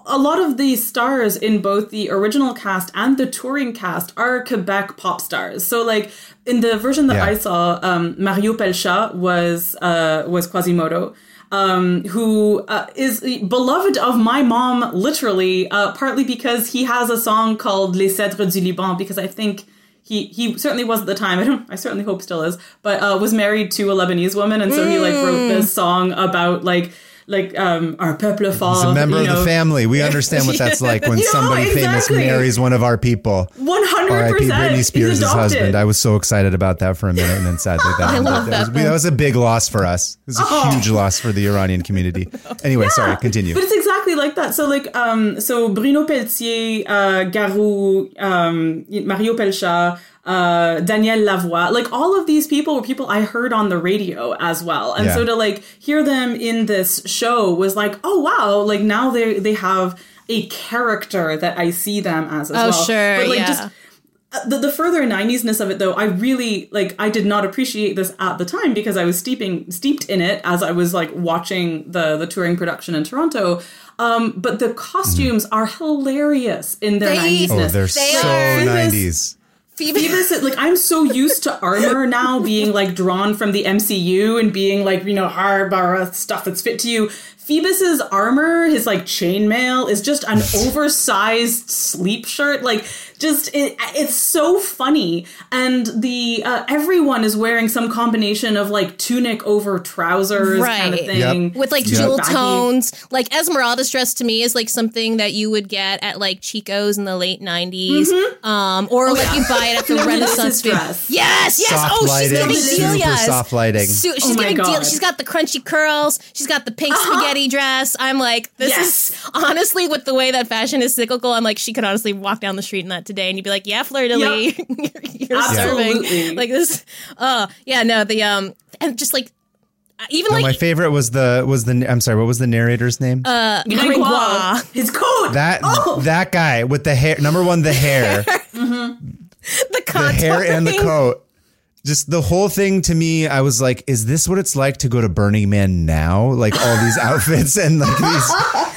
a lot of the stars in both the original cast and the touring cast are Quebec pop stars. So like in the version that Yeah. I saw, um, Mario Pelchat was uh, was Quasimodo. Um, who uh, is beloved of my mom, literally, uh, partly because he has a song called Les Cèdres du Liban, because I think he he certainly was at the time. I don't. I certainly hope still is, but uh, was married to a Lebanese woman, and so he like wrote this song about like like um our peuple fort. He's a member you of know, the family. We understand what that's like when You know, somebody famous marries one of our people. One hundred R.I.P. percent. Britney Spears' husband. I was so excited about that for a minute, and then sadly, that, I love that, that. was, that was a big loss for us. It was a Oh. huge loss for the Iranian community. Anyway, sorry, continue. But it's exactly like that. So like um so Bruno Pelletier, uh Garou, um Mario Pelchat, uh Daniel Lavoie, like all of these people were people I heard on the radio as well. And Yeah. so to like hear them in this show was like, oh wow, like now they they have a character that I see them as as Oh, well. sure, But like yeah. just uh, the, the further 90s-ness of it though i really like i did not appreciate this at the time because i was steeping steeped in it as i was like watching the the touring production in toronto um but the costumes are hilarious in their They- 90s-ness oh, they're They so are- nineties. Phoebe, Phoebus, like I'm so used to armor now being like drawn from the MCU and being like you know hard bar stuff that's fit to you. Phoebus's armor, his like chainmail, is just an oversized sleep shirt. Like, just it, it's so funny, and the uh, everyone is wearing some combination of like tunic over trousers right. kind of thing Yep. with like Super jewel baggy. tones. Like Esmeralda's dress to me is like something that you would get at like Chico's in the late 90s. Um, or like you buy it at the Renaissance Fair. dress. Yes, yes. Soft oh, she's lighting, giving super Delia's. soft lighting. Su- she's Oh giving deal. She's got the crunchy curls. She's got the pink spaghetti dress. I'm like, this Yes. is honestly with the way that fashion is cyclical. I'm like, she could honestly walk down the street in that today, and you'd be like, yeah, Fleur de Lis, you're Absolutely. serving like this. Uh, yeah, no, the um, and just like even No, like my favorite was the was the I'm sorry, what was the narrator's name? uh, Gringoire. Gringoire. His coat. that Oh. that guy with the hair. Number one, the hair, the the hair and the coat. Just the whole thing to me, I was like, is this what it's like to go to Burning Man now? Like all these outfits and like these,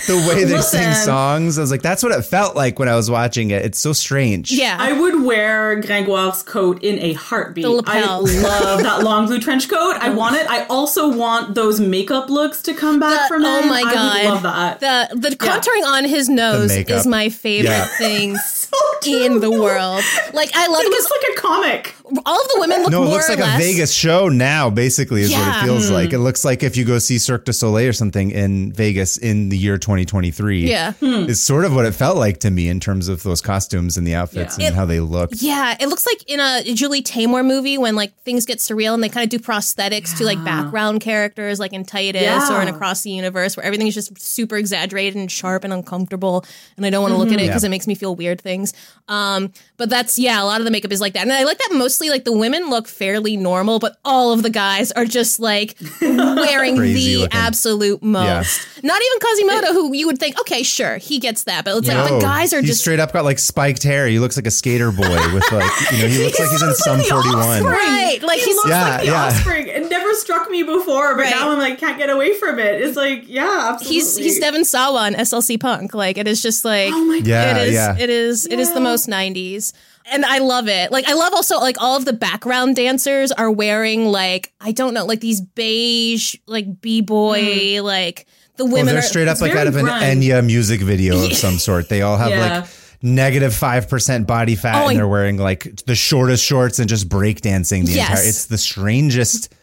the way they sing songs. I was like, that's what it felt like when I was watching it. It's so strange. Yeah. I would wear Gringoire's coat in a heartbeat. The lapels. I love that long blue trench coat. I want it. I also want those makeup looks to come back The- from oh my I god! would love that. The the contouring on his nose is my favorite Yeah. thing So in the world. Like I love It it looks like a comic. Because all of the women look No, it more looks like or a. Vegas show now, basically, is what it feels hmm. like. It looks like if you go see Cirque du Soleil or something in Vegas in the year 2023. Yeah. Hmm. Is sort of what it felt like to me in terms of those costumes and the outfits Yeah. and It- how they look. Yeah, it looks like in a Julie Taymor movie when like things get surreal and they kind of do prosthetics to like background characters, like in Titus Yeah. or in Across the Universe, where everything is just super exaggerated and sharp and uncomfortable, and I don't want to look at it mm-hmm. because Yeah. it makes me feel weird things. Um, but that's yeah, a lot of the makeup is like that, and I like that mostly. Like the women look fairly normal, but all of the guys are just like wearing Crazy the looking. absolute most. Not even Quasimodo, who you would think, okay, sure, he gets that, but it's like the guys are he just straight up got like spiked hair. He looks like a skater boy with like, you know, he looks like he's in looks Sum like the 41. Right, like he he's- looks Yeah, like the yeah. offspring. It never struck me before, but Right. now I'm like can't get away from it. It's like yeah, absolutely. he's he's Devon Sawa on SLC Punk. Like it is just like Oh my god. Yeah, it is yeah. it is it is the most nineties. And I love it. Like I love also like all of the background dancers are wearing like I don't know like these beige like b boy mm-hmm. like the Well, women they're are straight up like out of an grunge. Enya music video of some sort. They all have Yeah. like negative 5% body fat Oh, and and- they're wearing like the shortest shorts and just breakdancing the Yes. entire. It's the strangest,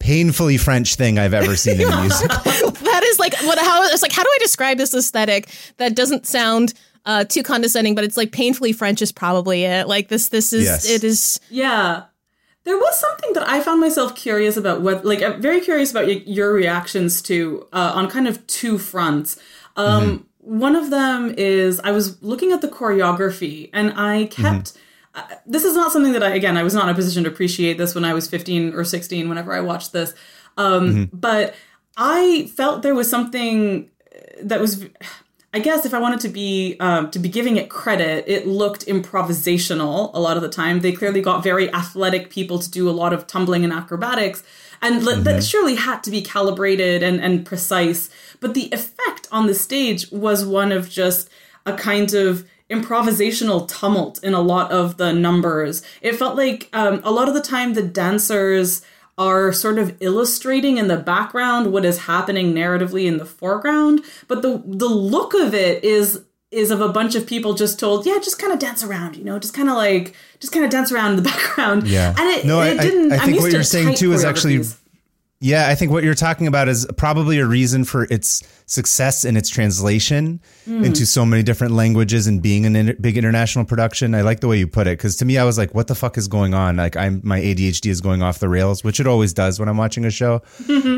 painfully French thing I've ever seen in a music. that is like what how it's like how do I describe this aesthetic that doesn't sound uh, too condescending, but it's like painfully French is probably it. Like this, this is Yes. it is Yeah. There was something that I found myself curious about what like I'm very curious about y- your reactions to uh, on kind of two fronts. Um one of them is I was looking at the choreography and I kept uh, this is not something that I again I was not in a position to appreciate this when I was 15 or 16 whenever I watched this. Um but I felt there was something that was I guess if I wanted to be um, to be giving it credit, it looked improvisational a lot of the time. They clearly got very athletic people to do a lot of tumbling and acrobatics, and li- that surely had to be calibrated and and precise. But the effect on the stage was one of just a kind of improvisational tumult in a lot of the numbers. It felt like um, a lot of the time the dancers are sort of illustrating in the background what is happening narratively in the foreground but the the look of it is is of a bunch of people just told, yeah, just kind of dance around, you know, just kind of like, just kind of dance around in the background. Yeah. And it, No, I- it I- didn't. I I'm think what you're saying too is actually. Yeah, I think what you're talking about is probably a reason for its success in its translation Hmm. into so many different languages and being a inter- big international production. I like the way you put it because to me, I was like, "What the fuck is going on?" Like, I'm my ADHD is going off the rails, which it always does when I'm watching a show.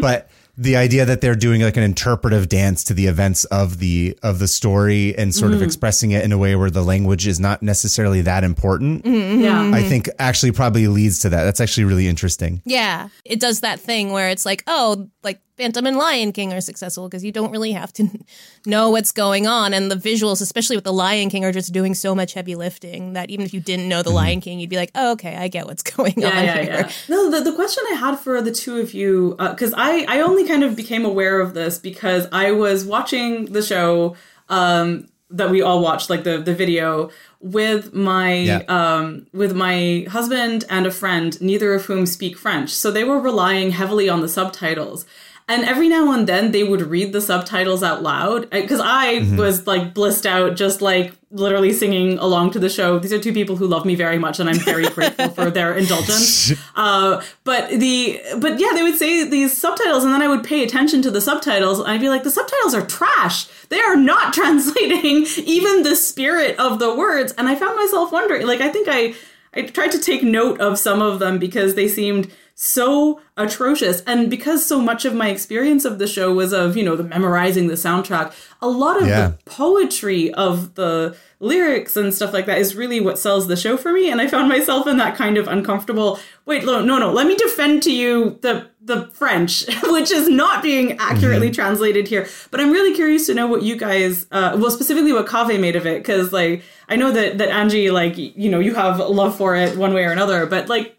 but the idea that they're doing like an interpretive dance to the events of the of the story and sort Hmm. of expressing it in a way where the language is not necessarily that important, yeah. I think actually probably leads to that. That's actually really interesting. Yeah, it does that thing where it's like, oh, like Phantom and Lion King are successful because you don't really have to know what's going on, and the visuals, especially with the Lion King, are just doing so much heavy lifting that even if you didn't know the Lion King, you'd be like, oh, okay, I get what's going yeah, on yeah, here. yeah. No, the, the question I had for the two of you, because I, I only kind of became aware of this because I was watching the show um, that we all watched, like the, the video, with my Yeah. um, with my husband and a friend, neither of whom speak French. So they were relying heavily on the subtitles. And every now and then they would read the subtitles out loud because I was like blissed out, just like literally singing along to the show. These are two people who love me very much, and I'm very grateful for their indulgence. Uh, but the but yeah, they would say these subtitles, and then I would pay attention to the subtitles, and I'd be like, the subtitles are trash. They are not translating even the spirit of the words. And I found myself wondering, like, I think I I tried to take note of some of them because they seemed so atrocious. And because so much of my experience of the show was of you know the memorizing the soundtrack a lot of Yeah. the poetry of the lyrics and stuff like that is really what sells the show for me. And i found myself in that kind of uncomfortable wait no no no let me defend to you the the french which is not being accurately translated here. But i'm really curious to know what you guys uh, well specifically what kave made of it because like i know that that angie like you know you have love for it one way or another but like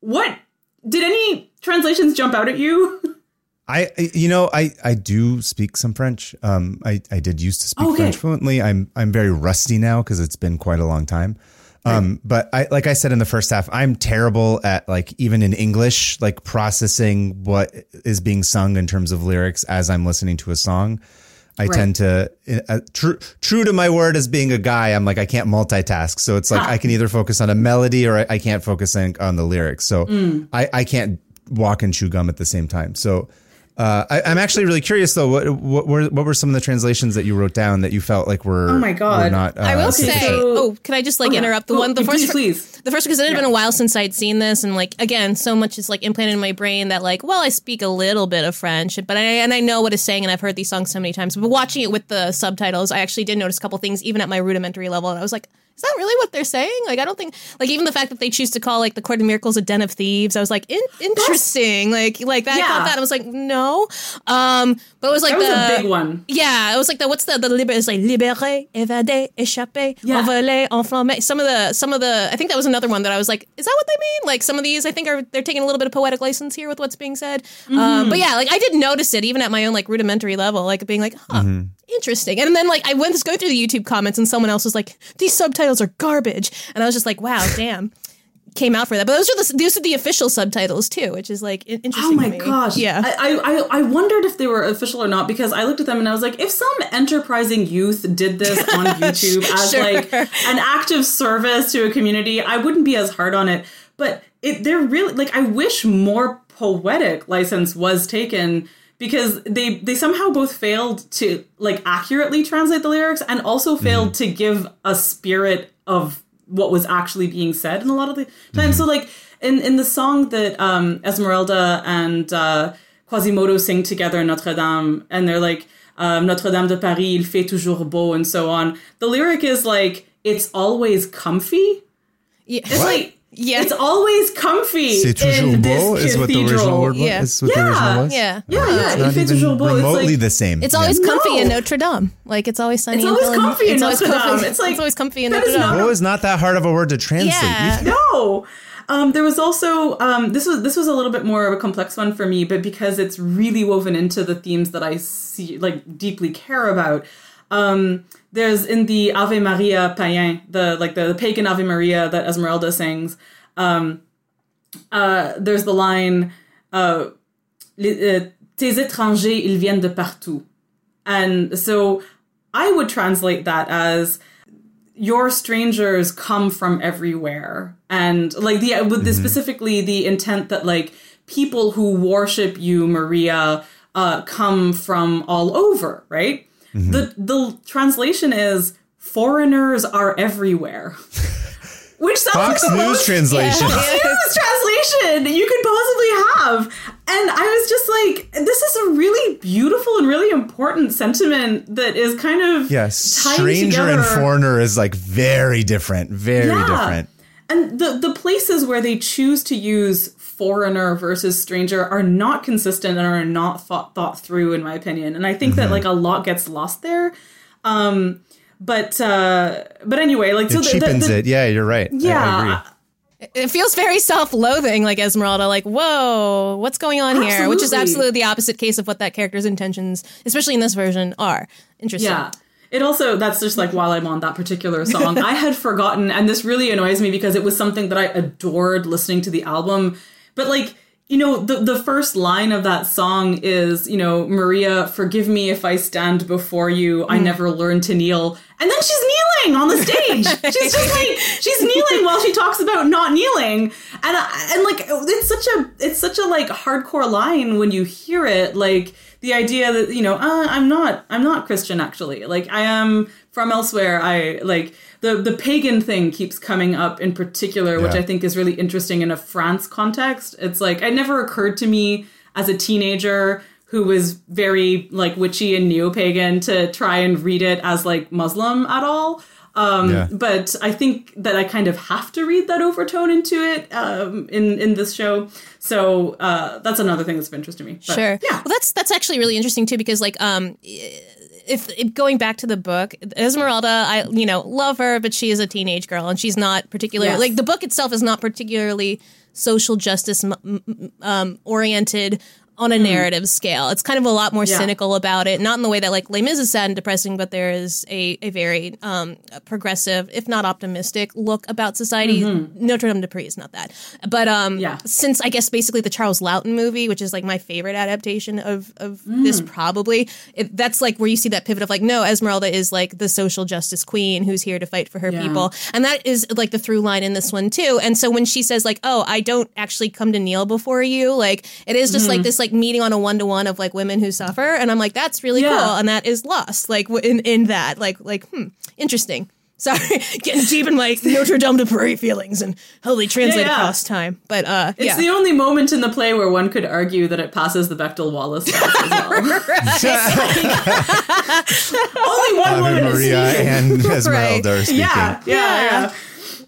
what did any translations jump out at you I, you know, I, I do speak some French. Um, I, I did used to speak Okay. French fluently. I'm, I'm very rusty now because it's been quite a long time. Um, but I, like I said in the first half, I'm terrible at like even in English, like processing what is being sung in terms of lyrics as I'm listening to a song. I tend to, uh, true, true to my word as being a guy, I'm like, I can't multitask. So it's like, I can either focus on a melody or I, I can't focus on, on the lyrics. So I, I can't walk and chew gum at the same time. So, uh, I, I'm actually really curious though. What, what were what were some of the translations that you wrote down that you felt like were? Oh my God. were not. Uh, I will Okay, say, oh, can I just like Oh, interrupt the Oh, one, the please, first, please. the first because it had been a while since I'd seen this, and like again, so much is like implanted in my brain that like, well, I speak a little bit of French, but I and I know what it's saying, and I've heard these songs so many times. But watching it with the subtitles, I actually did notice a couple things, even at my rudimentary level, and I was like. Is that really what they're saying? Like, I don't think, like, even the fact that they choose to call like the Court of Miracles a den of thieves, I was like, in- interesting. Like, like that. I thought that. I was like, no. Um, but it was like that was the a big one yeah, it was like the what's the the liber it's like libéré, évadé, échappé, Yeah. envolé, enflammé. Some of the some of the I think that was another one that I was like, is that what they mean? Like some of these I think are they're taking a little bit of poetic license here with what's being said. Mm-hmm. Um, but yeah, like I did notice it even at my own like rudimentary level, like being like, huh. Interesting, and then like I went to go through the YouTube comments, and someone else was like, "These subtitles are garbage," and I was just like, "Wow, damn." Came out for that, but those are the those are the official subtitles too, which is like in- Oh interesting. my to me. gosh! yeah. I, I I wondered if they were official or not because I looked at them and I was like, if some enterprising youth did this on YouTube as Sure. like an act of service to a community, I wouldn't be as hard on it. But it they're really like I wish more poetic license was taken because they they somehow both failed to like accurately translate the lyrics and also failed to give a spirit of what was actually being said in a lot of the time. So like in in the song that um Esmeralda and uh Quasimodo sing together in Notre Dame and they're like um, Notre Dame de Paris il fait toujours beau and so on. The lyric is like it's always comfy. yeah. It's like Yeah. it's always comfy. C'est toujours beau is what the original word was. Yeah. Is what the Yeah. original was. yeah. Yeah, yeah. It's not even toujours beau. It's remotely like, the same. It's always No. comfy in Notre Dame. Like it's always sunny. It's always Philadelphia. comfy in it's always Notre comfy- Dame. It's like- it's always comfy in Notre Dame. Beau is not that hard of a word to translate. Yeah. no. Um, there was also um, this was this was a little bit more of a complex one for me, but because it's really woven into the themes that I see like deeply care about. Um, there's in the Ave Maria païen, the like the, pagan Ave Maria that Esmeralda sings. Um, uh, there's the line, uh, Les- uh, "Tes étrangers, ils viennent de partout," and so I would translate that as your strangers come from everywhere. And like the with the, specifically the intent that like people who worship you maria uh, come from all over right Mm-hmm. the the translation is foreigners are everywhere. Which sounds Fox like the News most translation. Fox News translation you could possibly have. And i was just like this is a really beautiful and really important sentiment that is kind of Yes, tying stranger and foreigner is like very different, very different. and the the places where they choose to use foreigner versus stranger are not consistent and are not thought thought through in my opinion. And I think Mm-hmm. that like a lot gets lost there. Um but uh but anyway, like so It the, cheapens the, the, it. Yeah, you're right. I- I, Yeah. agree. It feels very self-loathing, like Esmeralda. Like, whoa, what's going on here? Which is Absolutely. absolutely the opposite case of what that character's intentions, especially in this version, are. Interesting. Yeah. It also, that's just like while I'm on that particular song, I had forgotten, and this really annoys me because it was something that I adored listening to the album. But like, you know, the, the first line of that song is, you know, Maria, forgive me if I stand before you. I never learned to kneel. And then she's kneeling on the stage. she's just like, she's kneeling while she talks about not kneeling. And, and like, it's such a, it's such a like hardcore line when you hear it. Like, the idea that you know uh, i'm not i'm not christian actually like i am from elsewhere i like the the pagan thing keeps coming up in particular which i think is really interesting in a france context it's like it never occurred to me as a teenager who was very like witchy and neo-pagan to try and read it as like muslim at all um, Yeah. but I think that I kind of have to read that overtone into it um, in in this show. So uh, that's another thing that's of interest to me. But, Sure. Yeah. Well, that's that's actually really interesting too because like um if, if going back to the book, Esmeralda, I you know love her, but she is a teenage girl and she's not particularly Yes. like the book itself is not particularly social justice um, oriented on a narrative scale. It's kind of a lot more Hmm. Yeah. cynical about it, not in the way that like Les Mis is sad and depressing, but there is a, a very um, progressive, if not optimistic, look about society. Notre Dame de Paris is not that, but um, Mm-hmm. Yeah. since I guess basically the Charles Laughton movie, which is like my favorite adaptation of of this Mm. probably, it, that's like where you see that pivot of like, no, Esmeralda is like the social justice queen who's here to fight for her Yeah. people, and that is like the through line in this one too. And so when she says like, oh, I don't actually come to kneel before you, like it is just like this like meeting on a one to one of like women who suffer, and I'm like, that's really Yeah. cool, and that is lost like in in that like like hmm, interesting. Sorry, getting deep in my Notre Dame de Paris feelings and holy they translate Yeah, yeah. across time. But uh, It's yeah. the only moment in the play where one could argue that it passes the Bechdel Wallace test as well. only one Ave moment is Maria speaking. and Esmeralda are speaking. Yeah, yeah, yeah.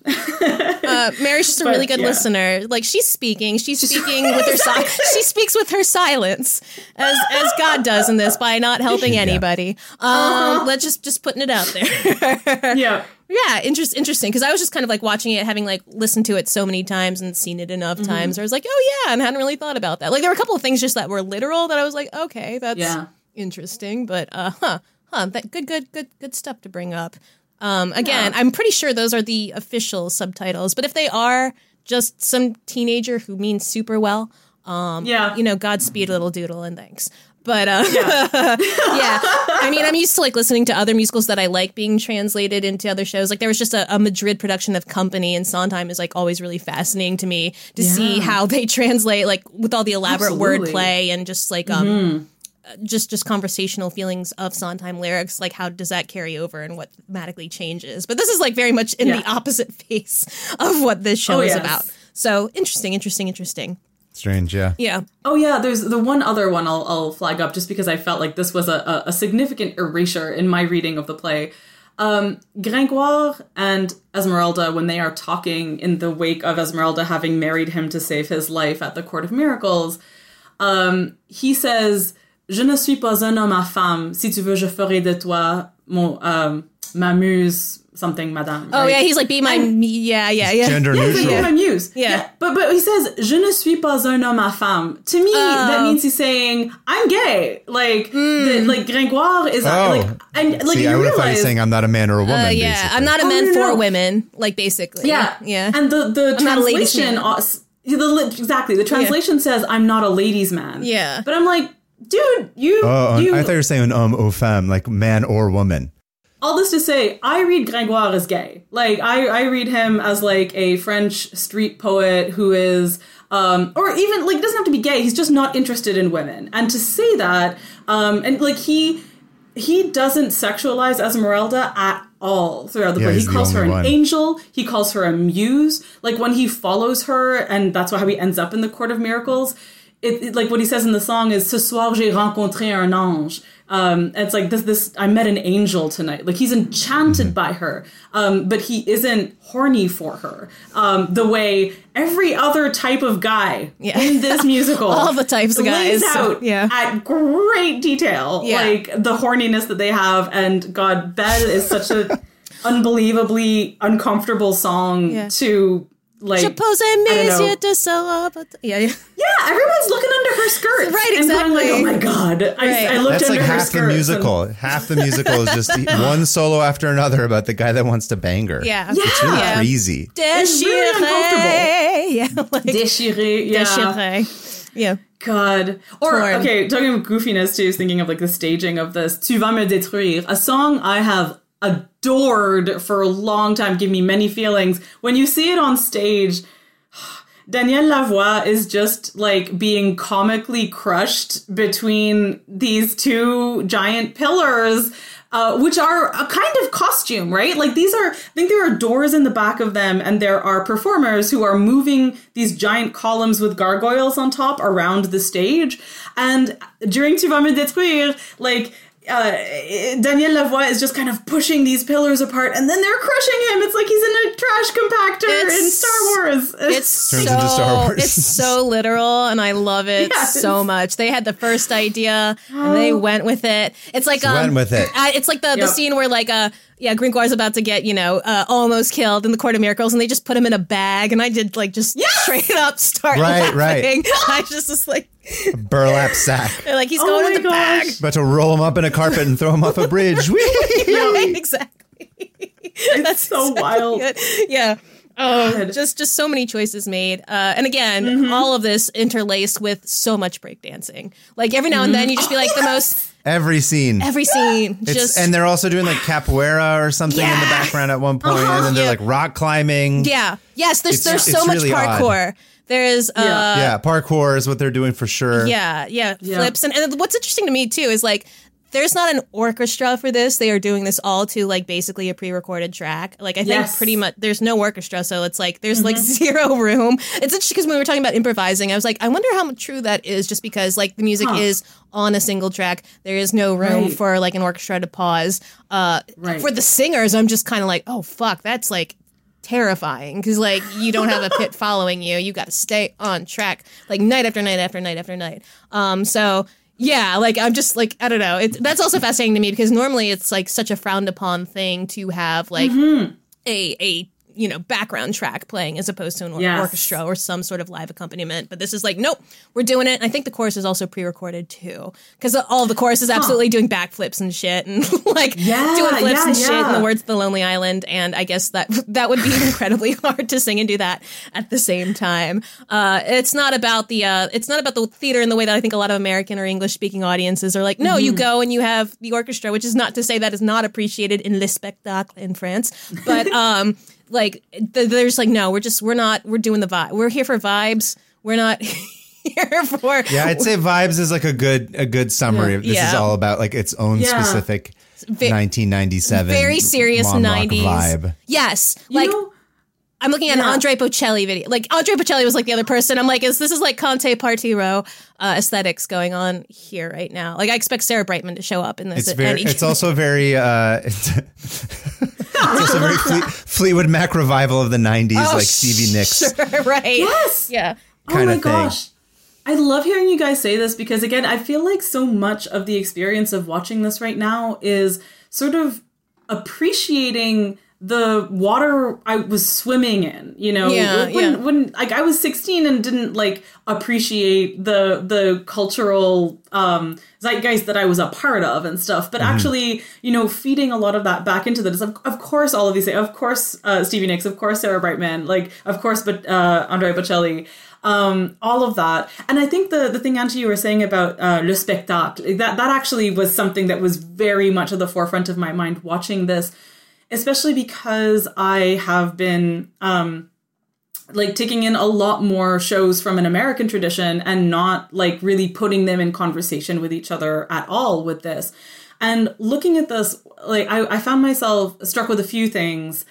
Uh, Mary's just a really good yeah. listener. Like she's speaking, she's speaking with her si- she speaks with her silence, as as God does in this by not helping anybody. Um, let's just just putting it out there. Yeah. yeah, interest, interesting. Because I was just kind of like watching it, having like listened to it so many times and seen it enough Mm-hmm. times. I was like, oh yeah, and hadn't really thought about that. Like there were a couple of things just that were literal that I was like, okay, that's Yeah. interesting. But uh, huh, huh, that good, good, good, good stuff to bring up. Um, again, I'm pretty sure those are the official subtitles, but if they are just some teenager who means super well, um, Yeah. you know, Godspeed, little doodle, and thanks. But uh, yeah. I mean, I'm used to like listening to other musicals that I like being translated into other shows. Like there was just a, a Madrid production of Company, and Sondheim is like always really fascinating to me to see how they translate, like with all the elaborate Absolutely. wordplay and just like um, uh, just just conversational feelings of Sondheim lyrics. Like how does that carry over and what thematically changes? But this is like very much in Yeah. the opposite face of what this show Oh, is yes. about. So interesting, interesting, interesting. Strange, yeah. Yeah. Oh yeah, there's the one other one I'll, I'll flag up just because I felt like this was a, a, a significant erasure in my reading of the play. Um, Gringoire and Esmeralda, when they are talking in the wake of Esmeralda having married him to save his life at the Court of Miracles, um, he says, Je ne suis pas un homme à femme. Si tu veux, je ferai de toi mon um, ma muse something, madame. Oh right? yeah, he's like be my yeah yeah yeah. Gender Yeah, neutral. yeah. be my muse. Yeah. But but he says, Je ne suis pas un homme à femme. To me, that means he's saying, I'm gay. Like the, like Gringoire is Oh. like and like See, you I would have thought realize he's saying I'm not a man or a woman. Uh, yeah, basically. I'm not a Oh, man no, for no. women, like basically. Yeah. yeah. And the the not a ladies' translation man. the, exactly. The translation says I'm not a ladies man. Yeah. But I'm like, dude, you Oh, you I thought you were saying um au femme, like man or woman. all this to say, I read Gringoire as gay. Like I, I read him as like a French street poet who is um, or even like doesn't have to be gay. He's just not interested in women. And to say that, um, and like he he doesn't sexualize Esmeralda at all throughout the Yeah, book. He calls her an one. angel. He calls her a muse. Like when he follows her, and that's how he ends up in the Court of Miracles. It, it- like what he says in the song is "Ce soir j'ai rencontré un ange." Um, it's like this. This I met an angel tonight. Like he's enchanted Mm-hmm. by her, um, but he isn't horny for her. Um, the way every other type of guy Yeah. in this musical, All the types of lays guys, out yeah. at great detail, Yeah. like the horniness that they have. And God, that is such a unbelievably uncomfortable song Yeah. to like. Je pose I don't mes know. yeux. Yeah, yeah. Yeah, everyone's looking under her skirts, Right, And like, exactly. oh my god! I, Right. I looked That's under like her half the skirts and- musical. Half the musical is just one solo after another about the guy that wants to bang her. Yeah. It's really Yeah. crazy. It's really Déchiré. Yeah, like Déchiré, yeah. déchiré. Yeah. God. Or Torn. okay, talking about goofiness too, is thinking of like the staging of this. Tu vas me détruire, a song I have adored for a long time, give me many feelings. When you see it on stage, Daniel Lavoie is just like being comically crushed between these two giant pillars. Uh, which are a kind of costume, right? Like these are, I think there are doors in the back of them, and there are performers who are moving these giant columns with gargoyles on top around the stage. And during Tu vas me détruire, like uh, Daniel Lavoie is just kind of pushing these pillars apart, and then they're crushing him. It's like he's in a trash compactor in Star Wars. It's Turns so into Star Wars. it's so literal, and I love it Yes. so much. They had the first idea, and they went with it. It's like um, went with it. uh, it's like the, the scene where like uh yeah, Gringoire's about to get you know uh, almost killed in the Court of Miracles, and they just put him in a bag, and I did like just straight up start Right, right. laughing. I just was like, Burlap sack. they're like he's Oh going my in the bag. About to roll him up in a carpet and throw him off a bridge. Right, exactly. That's so exactly wild. it. Yeah. Oh, God. just just so many choices made, uh, and again, Mm-hmm. all of this interlaced with so much breakdancing. Like every now and then, you just be like the most Every scene. every scene. It's, just and they're also doing like capoeira or something in the background at one point, Uh-huh. and then they're Yeah. like rock climbing. yeah, yes. There's It's- there's it's so much really odd. Parkour. There's uh, Yeah. Yeah, parkour is what they're doing for sure. Yeah, yeah, Yeah. flips. And, and what's interesting to me too is like there's not an orchestra for this. They are doing this all to like basically a pre-recorded track. Like I think Yes. pretty much there's no orchestra, so it's like there's like zero room. It's interesting because when we were talking about improvising, I was like, I wonder how true that is, just because like the music Huh. is on a single track. There is no room Right. for like an orchestra to pause. Uh, Right. For the singers, I'm just kind of like, oh fuck, that's like terrifying because like you don't have a pit following you. You got to stay on track like night after night after night after night. Um so yeah like i'm just like i don't know. It's that's also fascinating to me because normally it's like such a frowned upon thing to have like Mm-hmm. a a you know background track playing as opposed to an Yes. orchestra or some sort of live accompaniment. But this is like nope we're doing it. And i think the chorus is also pre-recorded too because all the chorus is absolutely doing backflips and shit and like Yeah, doing flips yeah, and shit in the words of the lonely island. And i guess that that would be incredibly hard to sing and do that at the same time. Uh, it's not about the uh, it's not about the theater in the way that i think a lot of american or english speaking audiences are like no you Mm-hmm. go and you have the orchestra which is not to say that is not appreciated in le spectacle in france. But um like th- there's like no we're just we're not we're doing the vibe we're here for vibes we're not here for Yeah, I'd say vibes is like a good a good summary. This is all about like its own Yeah. specific Ve- 1997 very serious mom rock 90s vibe. yes You like know, I'm looking at an Andre Bocelli video. Like Andre Bocelli was like the other person. I'm like, is this is like Con te partirò uh, aesthetics going on here right now? Like I expect Sarah Brightman to show up in this. It's at very. any- It's also very. Uh, it's, it's also very Fleet, Fleetwood Mac revival of the 90s, like Stevie Nicks. Oh, Sure, right? yes. Yeah. Oh kinda my thing. gosh. I love hearing you guys say this because again, I feel like so much of the experience of watching this right now is sort of appreciating the water I was swimming in, you know, Yeah, when, yeah. when like I was 16 and didn't like appreciate the the cultural um zeitgeist that I was a part of and stuff, but actually, you know, feeding a lot of that back into this. Of, of course, all of these, of course, uh, Stevie Nicks, of course, Sarah Brightman, like, of course, but uh, Andrea Bocelli, um, all of that. And I think the the thing, Angie, you were saying about uh, le spectacle, that that actually was something that was very much at the forefront of my mind watching this, especially because I have been. Um, like taking in a lot more shows from an American tradition and not like really putting them in conversation with each other at all with this. And looking at this, like I, I found myself struck with a few things.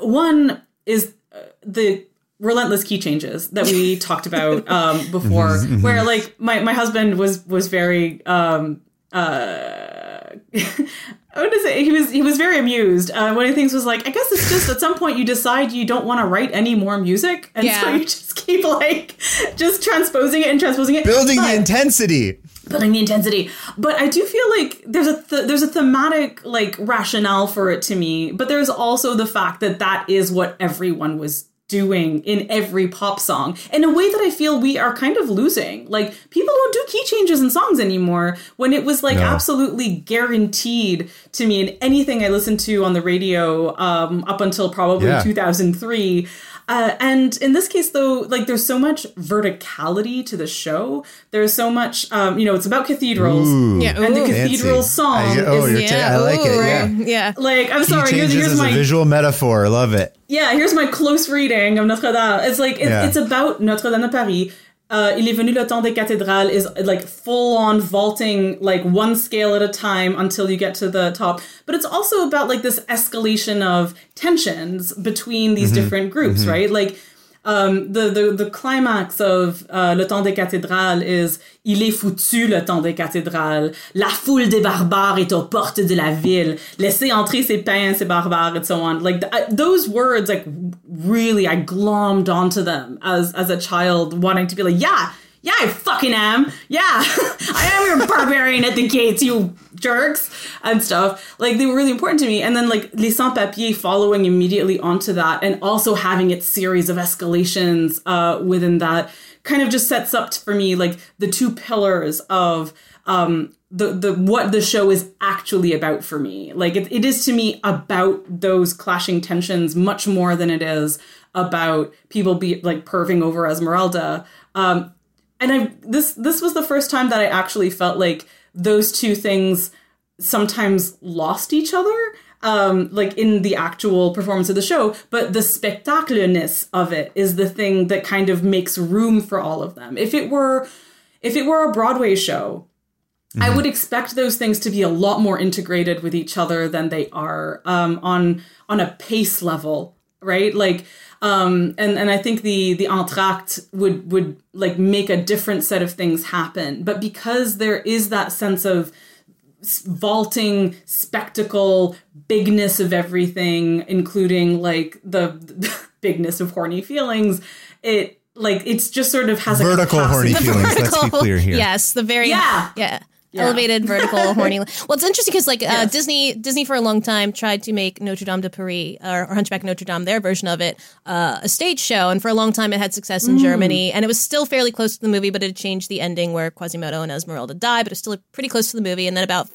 One is uh, the relentless key changes that we talked about um, before, where like my, my husband was was very um, uh, what is it? He was he was very amused. Uh, one of the things was like, I guess it's just at some point you decide you don't want to write any more music, and so you just keep like just transposing it and transposing it, Building But- the intensity. building the intensity. But I do feel like there's a th- there's a thematic like rationale for it to me. But there's also the fact that that is what everyone was doing in every pop song in a way that I feel we are kind of losing. Like people don't do key changes in songs anymore when it was like No. absolutely guaranteed to me in anything I listened to on the radio um, up until probably Yeah. 2003. Uh, and in this case, though, like there's so much verticality to the show. There's so much, um, you know, it's about cathedrals, Yeah, and the cathedral Fancy. song I- oh, is you're ta- I like it, ooh, yeah. right. yeah. like I'm Key sorry. Here's, here's my a visual metaphor. Love it. yeah. Here's my close reading of Notre Dame. It's like it, Yeah. it's about Notre Dame de Paris. Uh, Il est venu le temps des cathédrales is like full on vaulting like one scale at a time until you get to the top. But it's also about like this escalation of tensions between these different groups, right? Like um, the, the the climax of uh, Le Temps des Cathédrales is Il est foutu le temps des cathédrales. La foule des barbares est aux portes de la ville. Laissez entrer ces païens, ces barbares, and so on. Like those words, like really, I glommed onto them as as a child, wanting to be like, yeah, yeah, I fucking am. Yeah, I am your barbarian at the gates, you jerks and stuff. Like they were really important to me. And then like Les Sans Papiers following immediately onto that, and also having its series of escalations uh, within that kind of just sets up for me like the two pillars of um the the what the show is actually about for me like it, it is to me about those clashing tensions much more than it is about people be like perving over esmeralda um and i this this was the first time that i actually felt like those two things sometimes lost each other um like in the actual performance of the show but the spectacularness of it is the thing that kind of makes room for all of them if it were if it were a broadway show I would expect those things to be a lot more integrated with each other than they are um, on on a pace level, right? Like, um, and and I think the the entr'acte would would like make a different set of things happen. But because there is that sense of vaulting spectacle, bigness of everything, including like the, the bigness of horny feelings, it like it's just sort of has a Vertical capacity- horny feelings. Let's be clear here. Yes, the very Yeah. yeah. Elevated vertical horny. Well, it's interesting because like uh, Yes. Disney, Disney for a long time tried to make Notre Dame de Paris or, or Hunchback Notre Dame, their version of it, uh, a stage show, and for a long time it had success in Germany, and it was still fairly close to the movie, but it had changed the ending where Quasimodo and Esmeralda die, but it's still pretty close to the movie. And then about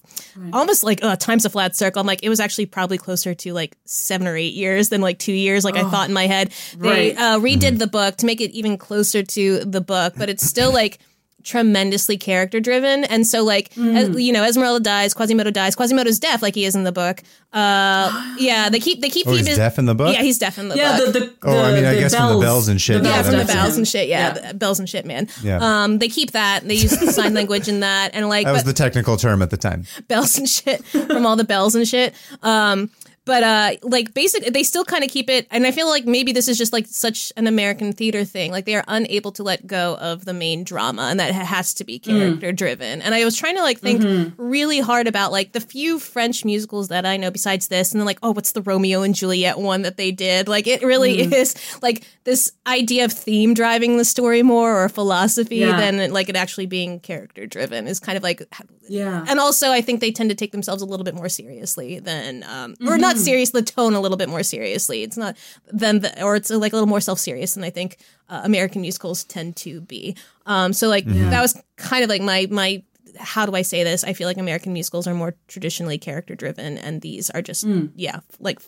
almost like uh, times a flat circle, I'm like it was actually probably closer to like seven or eight years than like two years, like I thought in my head. They Right. uh, redid the book to make it even closer to the book, but it's still like tremendously character driven. And so, like, as- you know, Esmeralda dies, Quasimodo dies. Quasimodo's deaf, like he is in the book. Uh, yeah, they keep they keep Oh, he's Phoebus- deaf in the book? Yeah, he's deaf in the Yeah, book. the, the, Oh, I the- mean, I the guess from the bells and shit, the yeah, yeah, from the bells and shit. Yeah, Yeah. bells and shit, man. Yeah. Um, they keep that. They use sign language in that, and like, That was but- the technical term at the time. bells and shit from all the bells and shit. Um, but uh, like basically, they still kind of keep it, and I feel like maybe this is just like such an American theater thing. Like they are unable to let go of the main drama, and that it has to be character driven. And I was trying to like think really hard about like the few French musicals that I know besides this, and then like, oh, what's the Romeo and Juliet one that they did? Like it really is like this idea of theme driving the story more or philosophy Yeah. than like it actually being character driven is kind of like Yeah. and also I think they tend to take themselves a little bit more seriously than um or not not serious. The tone a little bit more seriously. It's not than the, or it's like a little more self serious than I think uh, American musicals tend to be. Um, so like that was kind of like my my. How do I say this? I feel like American musicals are more traditionally character driven, and these are just yeah, like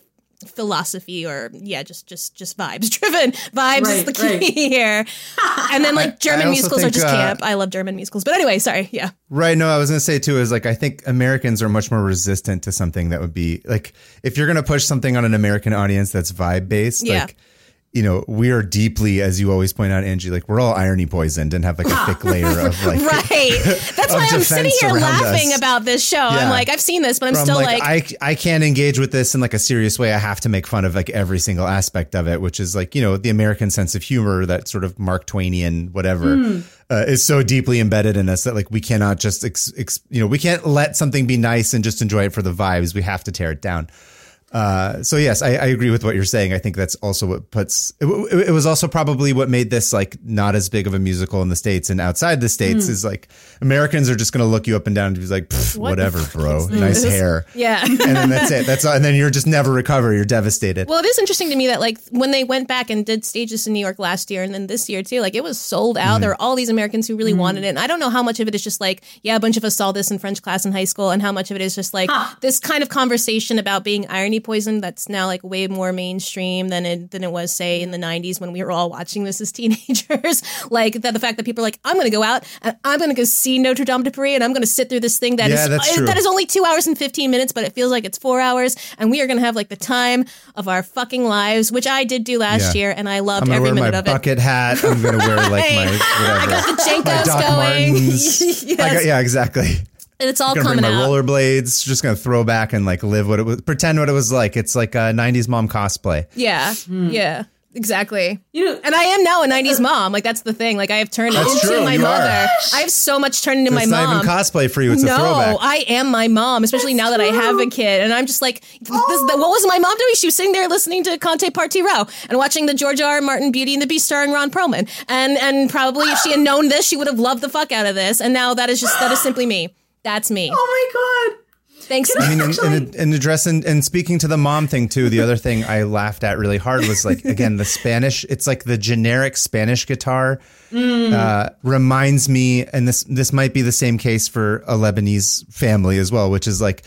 philosophy or yeah, just just just vibes driven. Vibes is the key right. here. and then like German also musicals are just uh, camp. I love German musicals, but anyway, sorry. Yeah, Right. No, I was going to say too is like I think Americans are much more resistant to something that would be like if you're going to push something on an American audience that's vibe based, Yeah. like you know, we are deeply, as you always point out, Angie, like we're all irony poisoned and have like a thick layer of like right. That's why I'm sitting here laughing us. about this show. I'm like, I've seen this, but I'm still like, I I can't engage with this in like a serious way. I have to make fun of like every single aspect of it, which is like you know the American sense of humor that sort of Mark Twainian whatever Hmm. uh, is so deeply embedded in us that like we cannot just ex, ex, you know we can't let something be nice and just enjoy it for the vibes. We have to tear it down. Uh, so yes, I, I agree with what you're saying. I think that's also what puts it, it, it was also probably what made this like not as big of a musical in the states and outside the states hmm. is like Americans are just going to look you up and down and be like. What whatever, bro, nice this?" hair, yeah. and then that's it. That's and then you're just never recover. You're devastated. Well, it is interesting to me that like when they went back and did stages in New York last year and then this year too, like it was sold out. Mm-hmm. There were all these Americans who really mm-hmm. wanted it. And I don't know how much of it is just like, yeah, a bunch of us saw this in French class in high school, and how much of it is just like this kind of conversation about being irony poison that's now like way more mainstream than it than it was say in the '90s when we were all watching this as teenagers. like that, the fact that people are like, I'm going to go out and I'm going to go see Notre Dame de Paris and I'm going to sit through this thing that is Yeah, true. that is only two hours and 15 minutes, but it feels like it's four hours. And we are going to have like the time of our fucking lives, which I did do last Yeah. year. And I loved every wear my minute of it. bucket hat. I'm gonna wear like my whatever. I got the Jenkos going. Yes. I got, yeah, exactly. And it's all gonna bring my out. rollerblades. Just gonna throw back and like live what it was, pretend what it was like. It's like a '90s mom cosplay. Yeah. Yeah. Exactly. You know, And I am now a 90s mom. Like, that's the thing. Like, I have turned That's into true, my you mother. are. I have so much turned into It's my not mom. even cosplay for you. It's no, a throwback. I am my mom, especially now that I have a kid. And I'm just like, this, what was my mom doing? She was sitting there listening to Con te partirò and watching the George R. R. Martin Beauty and the Beast starring Ron Perlman. And and probably if she had known this, she would have loved the fuck out of this. And now that is just that is simply me. That's me. oh my god. Thanks. I mean, and, and, and addressing and speaking to the mom thing too. The other thing I laughed at really hard was like again the Spanish. It's like the generic Spanish guitar uh, reminds me, and this this might be the same case for a Lebanese family as well, which is like.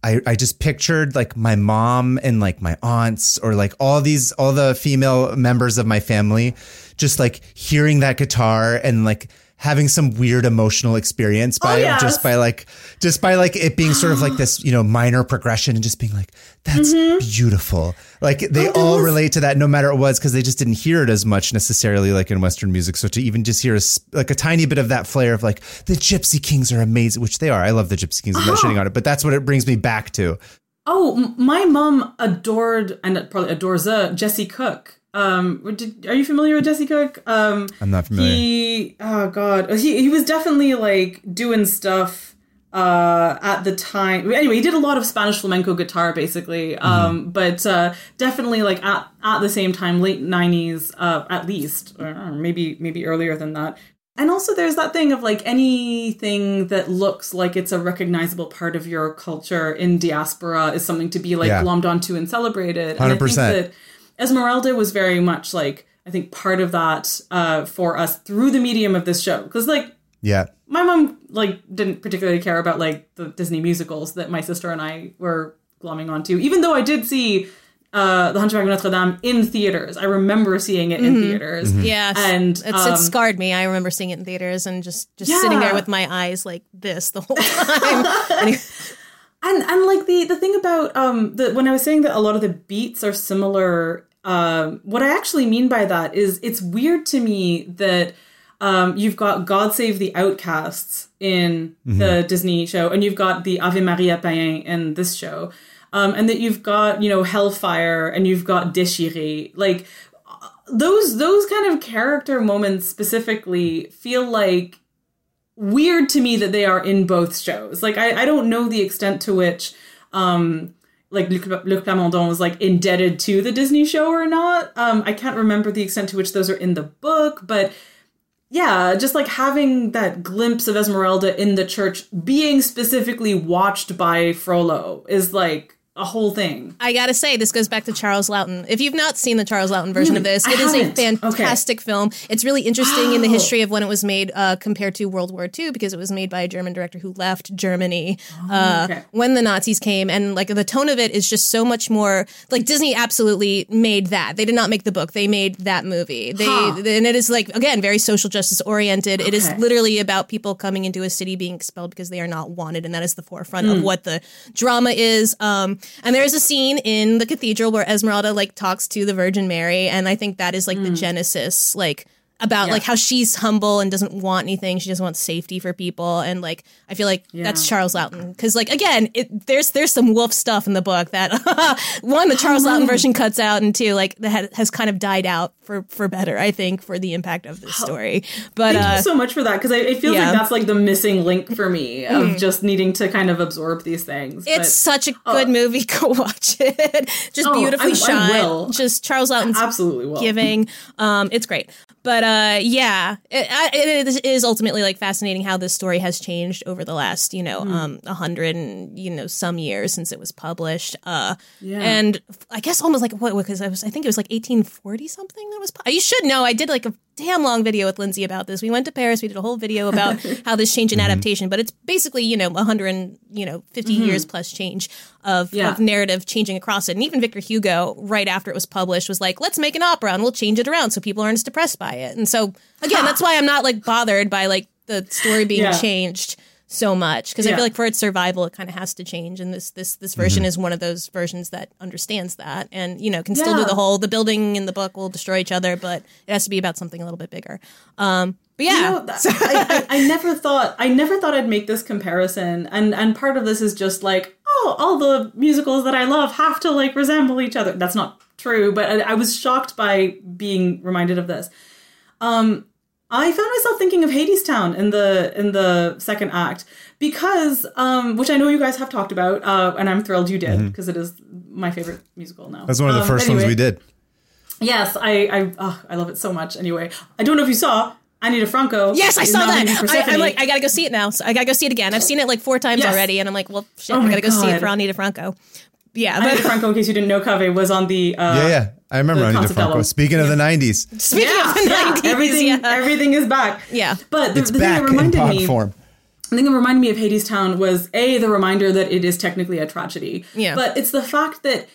I, I just pictured like my mom and like my aunts or like all these all the female members of my family just like hearing that guitar and like having some weird emotional experience by yes. just by like just by like it being sort of like this you know minor progression and just being like that's beautiful. Like they all relate to that no matter what it was because they just didn't hear it as much necessarily like in western music. So to even just hear a, like a tiny bit of that flair of like the gypsy kings are amazing which they are. I love the gypsy kings. I'm not shitting on it but that's what it brings me back to. Oh, m- my mom adored and probably adores uh, Jesse Cook. Um, did, are you familiar with Jesse Cook? Um, I'm not familiar. He, oh god, he he was definitely like doing stuff uh at the time anyway he did a lot of spanish flamenco guitar basically um but uh definitely like at at the same time late 90s uh at least or maybe maybe earlier than that and also there's that thing of like anything that looks like it's a recognizable part of your culture in diaspora is something to be like Yeah. glommed onto and celebrated and i think 100%. that esmeralda was very much like i think part of that uh for us through the medium of this show because like yeah my mom like didn't particularly care about like the Disney musicals that my sister and I were glomming onto. Even though I did see uh, The Hunchback of Notre Dame in theaters, I remember seeing it in theaters. Yes. And it's, um, it scarred me. I remember seeing it in theaters and just, just sitting there with my eyes like this the whole time. And and like the the thing about um the when I was saying that a lot of the beats are similar, um, what I actually mean by that is it's weird to me that um you've got God Save the Outcasts in the Disney show, and you've got the Ave Maria Païen in this show, um, and that you've got you know Hellfire and you've got Déchiré, like those those kind of character moments specifically feel like weird to me that they are in both shows. Like I, I don't know the extent to which um like Luc, Luc Plamondon was like indebted to the Disney show or not. Um I can't remember the extent to which those are in the book, but yeah, just like having that glimpse of Esmeralda in the church being specifically watched by Frollo is like a whole thing. I gotta say, this goes back to Charles Laughton. If you've not seen the Charles Laughton version of this, I it is a haven't. fantastic film. It's really interesting in the Oh. history of when it was made uh, compared to World War II because it was made by a German director who left Germany uh, okay. when the Nazis came, and like the tone of it is just so much more like Disney absolutely made that. They did not make the book; they made that movie. They Huh. and it is like again very social justice oriented. It is literally about people coming into a city being expelled because they are not wanted, and that is the forefront Hmm. of what the drama is. Um, and there is a scene in the cathedral where Esmeralda like talks to the Virgin Mary, and I think that is like the mm. genesis, like about. Yeah. like how she's humble and doesn't want anything. She just wants safety for people, and like I feel like that's Charles Laughton because like again, it, there's there's some wolf stuff in the book that one the Charles Oh, Laughton version cuts out, and two like that has kind of died out for for better. I think for the impact of this story, but Thank uh, you so much for that because it feels yeah. Mm. like that's like the missing link for me of just needing to kind of absorb these things. It's But- such a good movie. Go watch it. Just Oh, beautifully I- I shot. will. Just Charles Laughton's absolutely will. giving. Um, it's great. But uh, yeah, it, it is- ultimately like fascinating how this story has changed over the last you know Hmm. um a hundred and you know some years since it was published. Uh, Yeah. and I guess almost like what because I was I think it was like eighteen forty something that was. You should know I did like a damn long video with Lindsay about this. We went to Paris. We did a whole video about how this change in adaptation, but it's basically you know a hundred and you know 50 years plus change of, Mm-hmm. Yeah. of narrative changing across it. And even Victor Hugo, right after it was published, was like, let's make an opera and we'll change it around so people aren't as depressed by it. And so again, that's why I'm not like bothered by like the story being Yeah. changed so much because I feel like for its survival, it kind of has to change. And this this this version is one of those versions that understands that and you know can still do the whole the building and the book will destroy each other, but it has to be about something a little bit bigger. Um, but yeah, You know, that- I, I, I never thought I never thought I'd make this comparison, and and part of this is just like, oh, all the musicals that I love have to like resemble each other. That's not true, but I, I was shocked by being reminded of this. Um, I found myself thinking of Hadestown in the in the second act because, um, which I know you guys have talked about, uh, and I'm thrilled you did because it is my favorite musical now. That's one of the Um, first ones we did. Yes, I I oh, I love it so much. Anyway, I don't know if you saw Anita Franco. Yes, I saw that. I, I'm like, I gotta go see it now. So I gotta go see it again. I've seen it like four times Yes. already, and I'm like, well, shit, Oh I my gotta go see it God. for Anita Franco. Yeah, Anita but Franco, in case you didn't know, Cave was on the. Uh, Yeah, yeah. I remember the Anita Concertdello. Franco. Speaking of the 90s, speaking Yeah, of the yeah, 90s, everything, yeah. everything is back. Yeah. but the, it's the thing that reminded pod me, form. the thing that reminded me of Hadestown was a the reminder that it is technically a tragedy. Yeah. but it's the fact that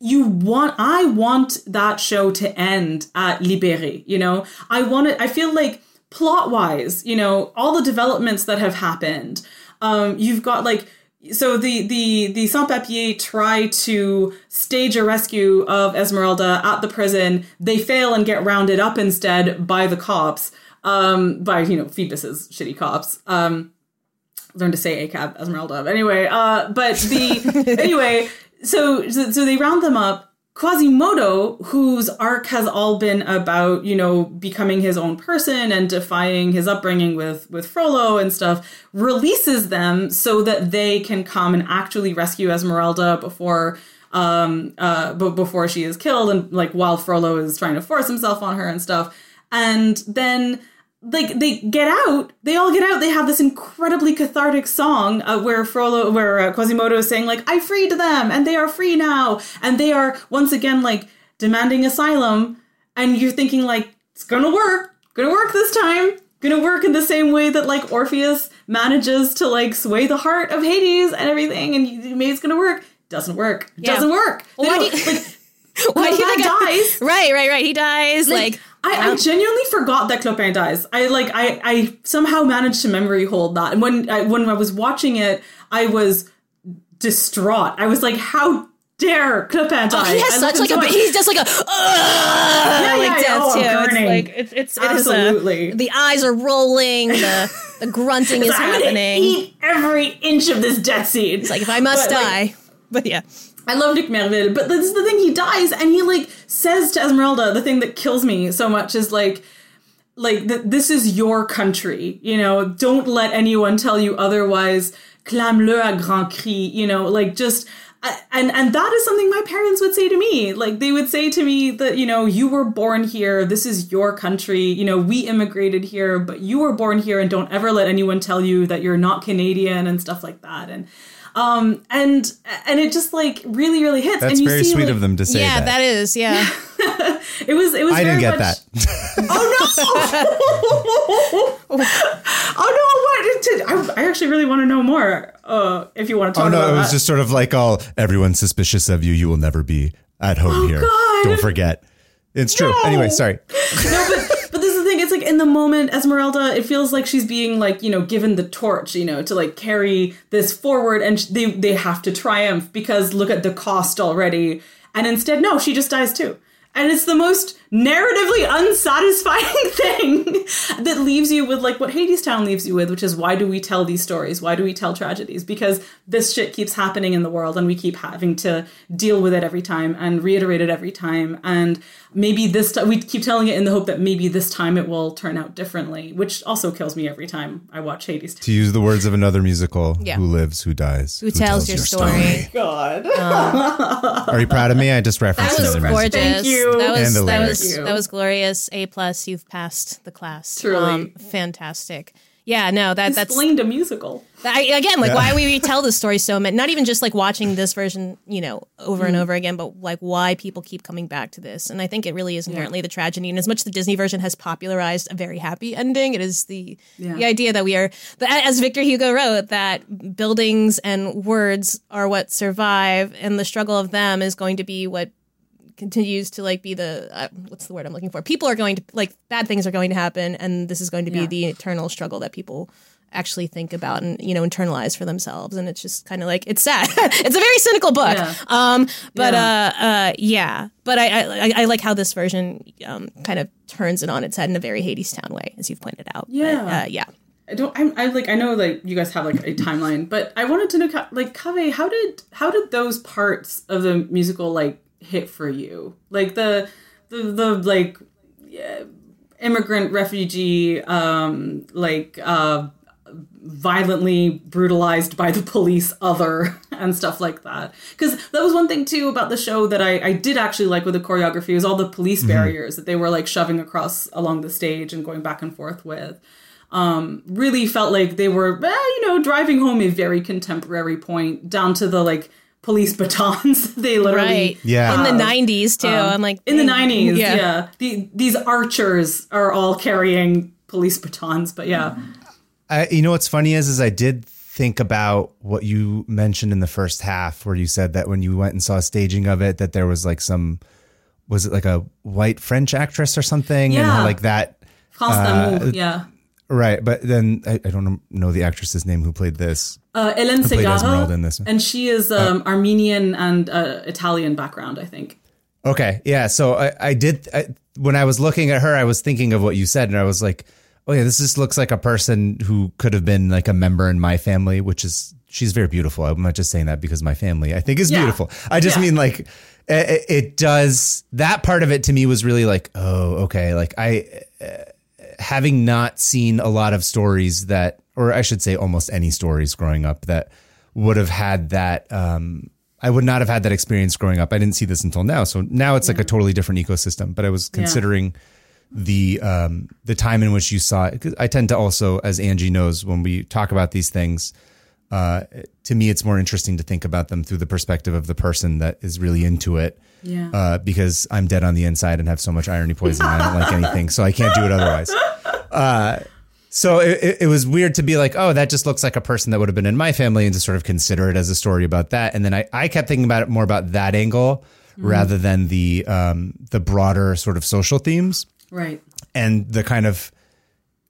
you want I want that show to end at Libéré. You know, I want it. I feel like plot wise, you know, all the developments that have happened. Um, you've got like so the the the sans papier try to stage a rescue of Esmeralda at the prison. They fail and get rounded up instead by the cops. Um, by you know Phoebus's shitty cops. Um, learn to say ACAB Esmeralda. Anyway, uh, but the anyway, so, so so they round them up. Quasimodo, whose arc has all been about you know becoming his own person and defying his upbringing with with Frollo and stuff, releases them so that they can come and actually rescue Esmeralda before um uh b- before she is killed and like while Frollo is trying to force himself on her and stuff. And then like they get out, they all get out. They have this incredibly cathartic song uh, where Frollo, where uh, Quasimodo is saying like, "I freed them, and they are free now," and they are once again like demanding asylum. And you're thinking like, "It's gonna work, gonna work this time." Gonna work in the same way that like Orpheus manages to like sway the heart of Hades and everything, and you, maybe it's gonna work. Doesn't work. Yeah. Doesn't work. They Why don't- you- like, Why do you think I- dies. Right, right, right. He dies. Like, I, I genuinely forgot that Clopin dies. I like I I somehow managed to memory hold that, and when I, when I was watching it, I was distraught. I was like, "How dare Clopin die?" Oh, he has I such like a he's just like a yeah, like yeah, death oh, too. It's like it's it's it is a- Absolutely. the eyes are rolling, the the grunting is I'm happening. eat every inch of this death scene. It's like if I must But, like, die. but yeah. I love Luck Mervil, but this is the thing. He dies, and he like says to Esmeralda, the thing that kills me so much is like, like th- this is your country. You know, don't let anyone tell you otherwise. Clame-le à grand cri. You know, like just. And and that is something my parents would say to me. Like they would say to me that you know you were born here. This is your country. You know we immigrated here, but you were born here, and don't ever let anyone tell you that you're not Canadian and stuff like that. And Um, and and it just like really really hits. That's and you very see, sweet like, of them to say yeah, that. that is. Yeah. It was it was. I didn't get much, that. Oh no! oh no! What? I, I actually really want to know more. Uh, if you want to talk about it. oh no, about it was that. just sort of like all everyone's suspicious of you. You will never be at home here. Oh, God. Don't forget. It's true. No. Anyway, sorry. no, but but this is the thing. It's like in the moment, Esmeralda, it feels like she's being like you know given the torch, you know, to like carry this forward, and they they have to triumph because look at the cost already. And instead, no, she just dies too. And it's the most narratively unsatisfying thing that leaves you with like what Hadestown leaves you with, which is why do we tell these stories? Why do we tell tragedies? Because this shit keeps happening in the world and we keep having to deal with it every time and reiterate it every time. And maybe this time we keep telling it in the hope that maybe this time it will turn out differently, which also kills me every time I watch Hadestown. To use the words of another musical, Yeah. who lives, who dies, Who, tells, your story? Oh God. Are you proud of me? I just referenced That was another musical. gorgeous. Thank you. That was And the that was Thank you. that was glorious. A plus. You've passed the class. Um, Truly. fantastic. Yeah, no, that that's Explained a musical. I, again like why we retell the story so much. Not even just like watching this version, you know, over and over again, but like why people keep coming back to this. And I think it really is inherently the tragedy. And as much as the Disney version has popularized a very happy ending, it is the Yeah. the idea that we are, that, as Victor Hugo wrote, that buildings and words are what survive, and the struggle of them is going to be what continues to like be the uh, what's the word I'm looking for? People are going to like bad things are going to happen, and this is going to be Yeah. the eternal struggle that people actually think about and you know internalize for themselves and it's just kind of like it's sad it's a very cynical book Yeah. um but Yeah. uh uh yeah but I, I I like how this version um kind of turns it on its head in a very Hadestown way as you've pointed out But, Yeah. uh, yeah I don't. I'm, I like. I know like you guys have like a timeline, but I wanted to know like Kave. How did how did those parts of the musical like hit for you? Like the the the like yeah, immigrant refugee um like uh violently brutalized by the police other and stuff like that. Because that was one thing too about the show that I, I did actually like with the choreography was all the police barriers that they were like shoving across along the stage and going back and forth with. Um, really felt like they were, eh, you know, driving home a very contemporary point down to the like police batons. they literally right Yeah. in the 90s too I'm like in the mm, nineties. Yeah, The, these archers are all carrying police batons, but yeah, I, you know what's funny is, is I did think about what you mentioned in the first half, where you said that when you went and saw a staging of it, that there was like some, was it like a white French actress or something, and how Yeah. like that, France d'amour. Yeah, right? But then I, I don't know the actress's name who played this. uh, played Esmeralda in this and she is um, Armenian and uh, Italian background, I think. Okay, yeah. So I, I did I, when I was looking at her, I was thinking of what you said, and I was like, oh yeah, this just looks like a person who could have been like a member in my family, which is she's very beautiful. I'm not just saying that because my family I think is Yeah. beautiful. I just Yeah. mean like it, it does that part of it to me was really like oh okay like I uh, having not seen a lot of stories that or I should say almost any stories growing up that would have had that um I would not have had that experience growing up. I didn't see this until now. So now it's like a totally different ecosystem, but I was considering the um the time in which you saw it 'Cause I tend to also as Angie knows when we talk about these things uh to me it's more interesting to think about them through the perspective of the person that is really into it Yeah. uh, because I'm dead on the inside and have so much irony poison. I don't like anything, so I can't do it otherwise. Uh, so it, it- was weird to be like, oh, that just looks like a person that would have been in my family, and to sort of consider it as a story about that. And then I, I kept thinking about it more about that angle rather than the um, the broader sort of social themes Right. and the kind of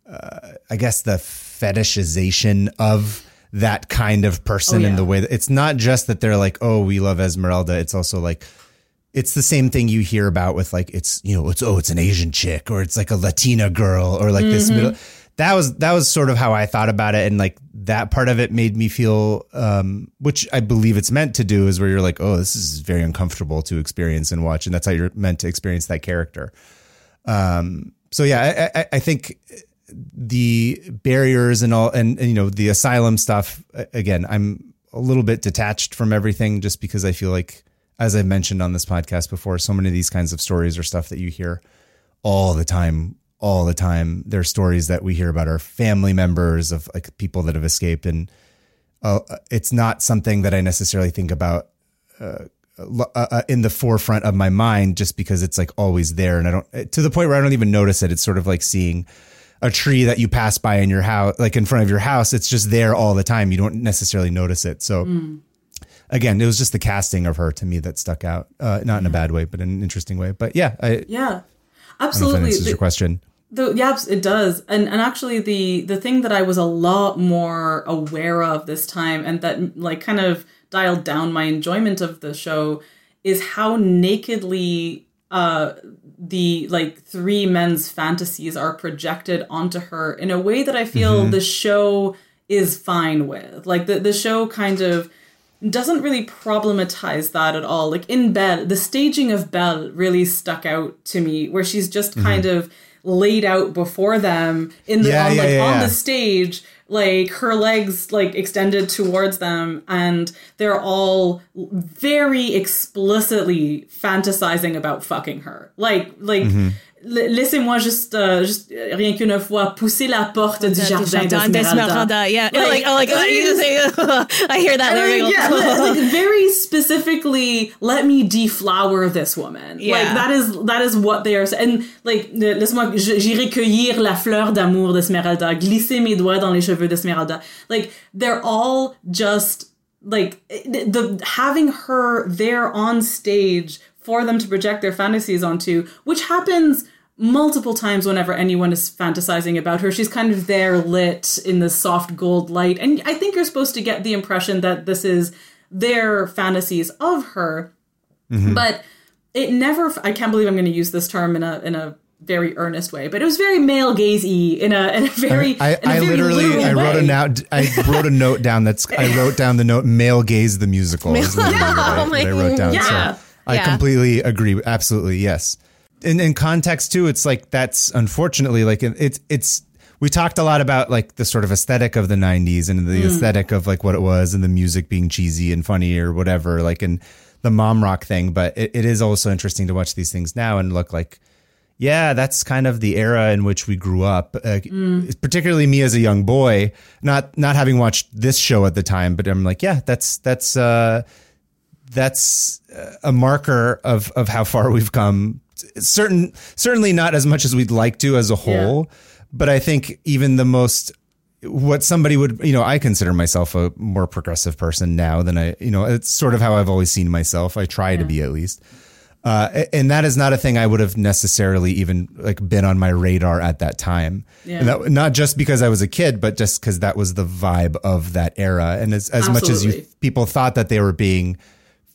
uh, I guess the fetishization of that kind of person Oh, in the way that it's not just that they're like, oh, we love Esmeralda. It's also like it's the same thing you hear about with like it's you know it's oh it's an Asian chick or it's like a Latina girl or like this middle. That was that was sort of how I thought about it, and like that part of it made me feel, um, which I believe it's meant to do, is where you're like, oh, this is very uncomfortable to experience and watch, and that's how you're meant to experience that character. Um, so yeah, I, I, I think the barriers and all, and, and you know the asylum stuff. Again, I'm a little bit detached from everything just because I feel like, as I've mentioned on this podcast before, so many of these kinds of stories are stuff that you hear all the time, all the time. There are stories that we hear about our family members of like people that have escaped, and uh, it's not something that I necessarily think about uh, uh, in the forefront of my mind just because it's like always there and I don't to the point where I don't even notice it. It's sort of like seeing a tree that you pass by in your house, like in front of your house. It's just there all the time. You don't necessarily notice it. So mm. Again, it was just the casting of her to me that stuck out, uh, not in a bad way, but in an interesting way. But yeah, I, yeah, absolutely. This is your question. The, yeah, it does. And and actually the the thing that I was a lot more aware of this time and that like kind of dialed down my enjoyment of the show is how nakedly uh the like three men's fantasies are projected onto her in a way that I feel mm-hmm. the show is fine with. Like the the show kind of doesn't really problematize that at all. Like in Belle, the staging of Belle really stuck out to me, where she's just mm-hmm. kind of laid out before them in the yeah, on, yeah, like yeah, on the stage like her legs like extended towards them and they're all very explicitly fantasizing about fucking her like like mm-hmm. Laissez-moi juste, uh, juste euh, rien qu'une fois pousser la porte du jardin d'Esmeralda. Yeah, like, like, oh, like I hear that. Yeah, like very specifically, let me deflower this woman. Yeah. Like that is that is what they are. And like, laisse-moi, j'irai cueillir la fleur d'amour d'Esmeralda, glisser mes doigts dans les cheveux d'Esmeralda. Like they're all just like the having her there on stage for them to project their fantasies onto, which happens multiple times whenever anyone is fantasizing about her. She's kind of there lit in the soft gold light. And I think you're supposed to get the impression that this is their fantasies of her. Mm-hmm. But it never I can't believe I'm going to use this term in a in a very earnest way, but it was very male gazey in a in a very. I, I, I literally I wrote way. a note. I wrote a note down that's I wrote down the note male gaze the musical. yeah, oh my, I wrote down. Yeah. So I yeah. completely agree. Absolutely, yes. In in context too, it's like that's unfortunately like it's it's we talked a lot about like the sort of aesthetic of the 90s and the mm. aesthetic of like what it was and the music being cheesy and funny or whatever like and the mom rock thing but it, it is also interesting to watch these things now and look like yeah that's kind of the era in which we grew up uh, mm. particularly me as a young boy not not having watched this show at the time but i'm like yeah that's that's uh that's a marker of of how far we've come. Certain certainly not as much as we'd like to as a whole, yeah. but I think even the most what somebody would you know I consider myself a more progressive person now than I you know it's sort of how I've always seen myself. I try yeah. to be at least. Uh, and that is not a thing I would have necessarily even like been on my radar at that time. Yeah. That, not just because I was a kid, but just because that was the vibe of that era. And as, as much as you people thought that they were being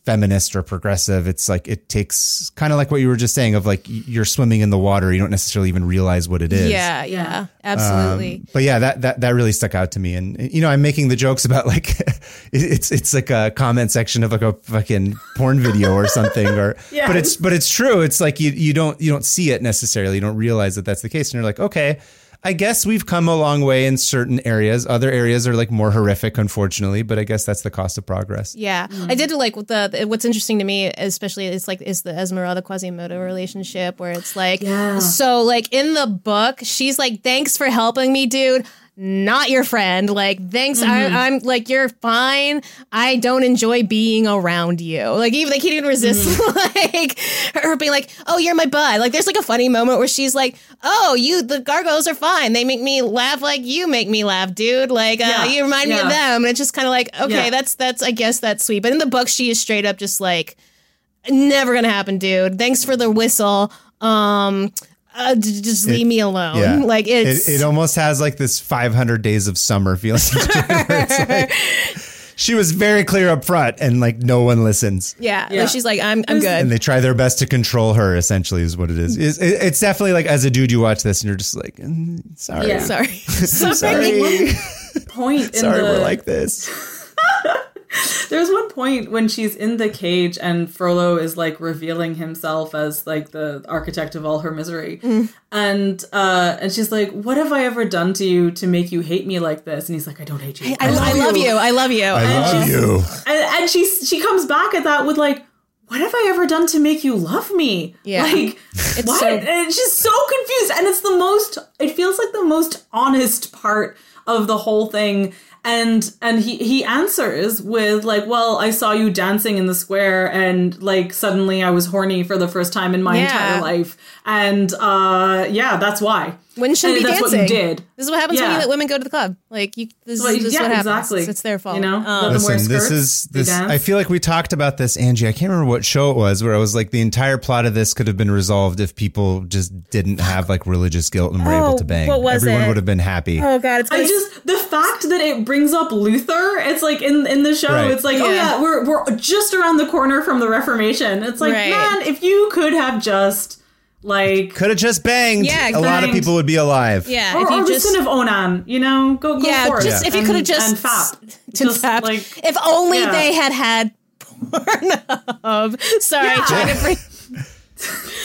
feminist or progressive. It's like it takes kind of like what you were just saying of like you're swimming in the water, you don't necessarily even realize what it is. Yeah, yeah, absolutely. Um, but yeah, that that that really stuck out to me. And you know, I'm making the jokes about like it's it's like a comment section of like a fucking porn video or something or yes. but it's but it's true. It's like you you don't you don't see it necessarily. You don't realize that that's the case and you're like, "Okay, I guess we've come a long way in certain areas. Other areas are like more horrific, unfortunately. But I guess that's the cost of progress. Yeah, mm-hmm. I did like the what's interesting to me, especially is like is the Esmeralda Quasimodo relationship, where it's like, yeah. so like in the book, she's like, "Thanks for helping me, dude." Not your friend. Like, thanks. Mm-hmm. I, am like, you're fine. I don't enjoy being around you. Like, even they can't even resist mm-hmm. like her being like, oh, you're my bud. Like, there's like a funny moment where she's like, oh, you, the gargoyles are fine. They make me laugh like you make me laugh, dude. Like, uh, yeah. you remind yeah. me of them. And it's just kind of like, okay, yeah. that's, that's, I guess that's sweet. But in the book, she is straight up just like, never gonna happen, dude. Thanks for the whistle. Um, uh, just leave it, me alone. Yeah. Like it's it, it, almost has like this 500 days of summer feeling. like, she was very clear up front, and like no one listens. Yeah, yeah. Like she's like, I'm, I'm good. And they try their best to control her. Essentially, is what it is. It's, it's definitely like as a dude, you watch this and you're just like, mm, sorry, yeah. sorry, sorry. Point. sorry, the, we're like this. There's one point when she's in the cage and Frollo is like revealing himself as like the architect of all her misery. Mm. And uh and she's like, What have I ever done to you to make you hate me like this? And he's like, I don't hate you. I, I, love, I love, you. I love you. I and love you. And, and she she comes back at that with like what have I ever done to make you love me? Yeah. Like, it's what? So- and she's so confused. And it's the most, it feels like the most honest part of the whole thing. And and he he answers with like well i saw you dancing in the square and like suddenly i was horny for the first time in my Yeah. entire life. And uh yeah that's why Women shouldn't And be that's dancing. what you did This is what happens when you let women go to the club. Like you, this, Well, is, this is what happens. exactly. It's, it's their fault. You know? Um, Let them wear Listen, this is they this. I feel like we talked about this, Angie. I can't remember what show it was, where I was like, the entire plot of this could have been resolved if people just didn't have like religious guilt and were Oh, able to bang. what was Everyone it? would have been happy. oh god, it's I gonna just the fact that it brings up Luther, it's like in in the show, Right. it's like, oh Yeah. yeah, we're we're just around the corner from the Reformation. It's like, Right. man, if you could have just like Could have just banged. Yeah, a lot of people would be alive. yeah. or, if you or just the sin of Onan, you know, go go yeah, for just it. if you could have just and fap. to Just, tap. like if only yeah. they had had Pornhub. Sorry, Yeah. trying to bring.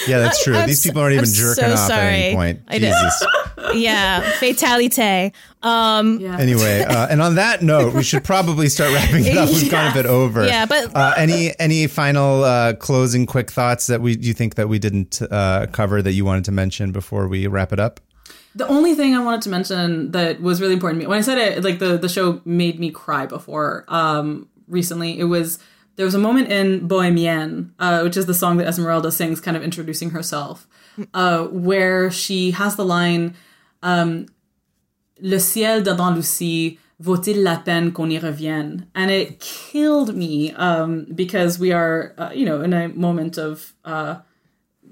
Yeah, that's true. I'm These people aren't even I'm jerking so off at any point. I. Jesus. Yeah, fatalite. Um, yeah. Anyway, uh, and on that note, we should probably start wrapping it up. We've gone a bit over. Yeah, but- uh, any any final uh, closing quick thoughts that we you think that we didn't uh, cover that you wanted to mention before we wrap it up? The only thing I wanted to mention that was really important to me when I said it, like the the show made me cry before. Um, recently, it was there was a moment in Bohemienne, uh, which is the song that Esmeralda sings, kind of introducing herself, uh, where she has the line, um, "Le ciel d'Andalousie vaut-il la peine qu'on y revienne?" And it killed me um, because we are, uh, you know, in a moment of. Uh,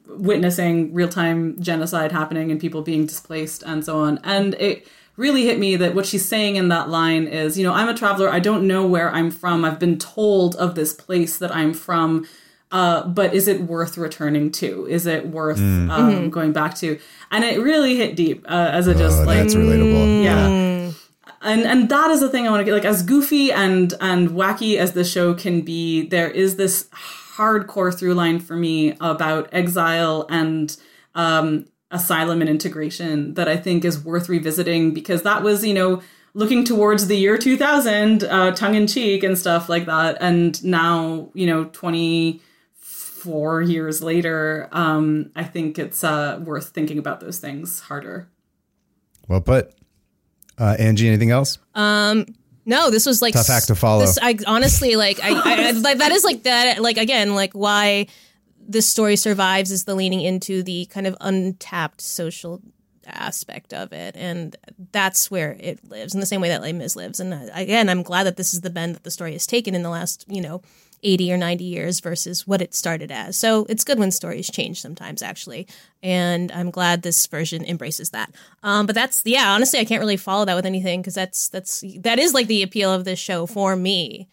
witnessing real time genocide happening and people being displaced and so on. And it really hit me that what she's saying in that line is, you know, I'm a traveler. I don't know where I'm from. I've been told of this place that I'm from. Uh, but is it worth returning to? Is it worth um, going back to? And it really hit deep uh, as it just Oh, like that's relatable. yeah and and that is the thing i want to get like as goofy and and wacky as the show can be there is this hardcore through line for me about exile and um asylum and integration that i think is worth revisiting because that was you know looking towards the year 2000 uh tongue-in-cheek and stuff like that and now you know 24 years later um i think it's uh worth thinking about those things harder Well put. Uh, Angie, anything else? No, this was like Tough act to follow. This, I honestly like, I, I, I like that is like that. Like again, like why this story survives is the leaning into the kind of untapped social aspect of it, and that's where it lives in the same way that Les Mis lives. And uh, again, I'm glad that this is the bend that the story has taken in the last, you know. 80 or 90 years versus what it started as. So it's good when stories change sometimes, actually. And I'm glad this version embraces that. Um, but that's, yeah, honestly, I can't really follow that with anything because that's, that's, that is like the appeal of this show for me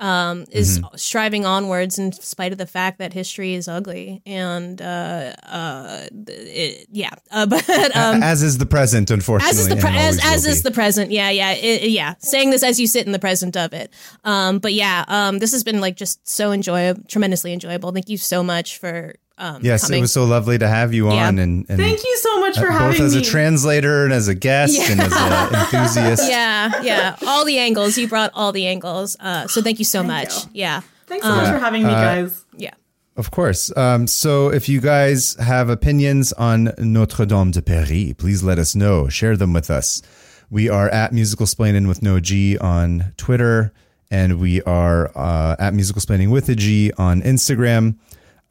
um, is striving onwards in spite of the fact that history is ugly. And, uh, uh, it, yeah. Uh, but, um, as is the present, unfortunately. as is the pre- as, as is the present yeah yeah it, it- yeah saying this as you sit in the present of it um but yeah um this has been like just so enjoyable tremendously enjoyable thank you so much for um Yes, coming. it was so lovely to have you Yeah. on, and, and thank you so much for both having as me a translator and as a guest and as an enthusiast. yeah yeah all the angles you brought all the angles uh so thank you so much you. yeah Thanks so much for having me, guys. yeah Of course. Um, so if you guys have opinions on Notre Dame de Paris, please let us know. Share them with us. We are at Musical Splaining with no G on Twitter, and we are uh, at Musical Splaining with a G on Instagram.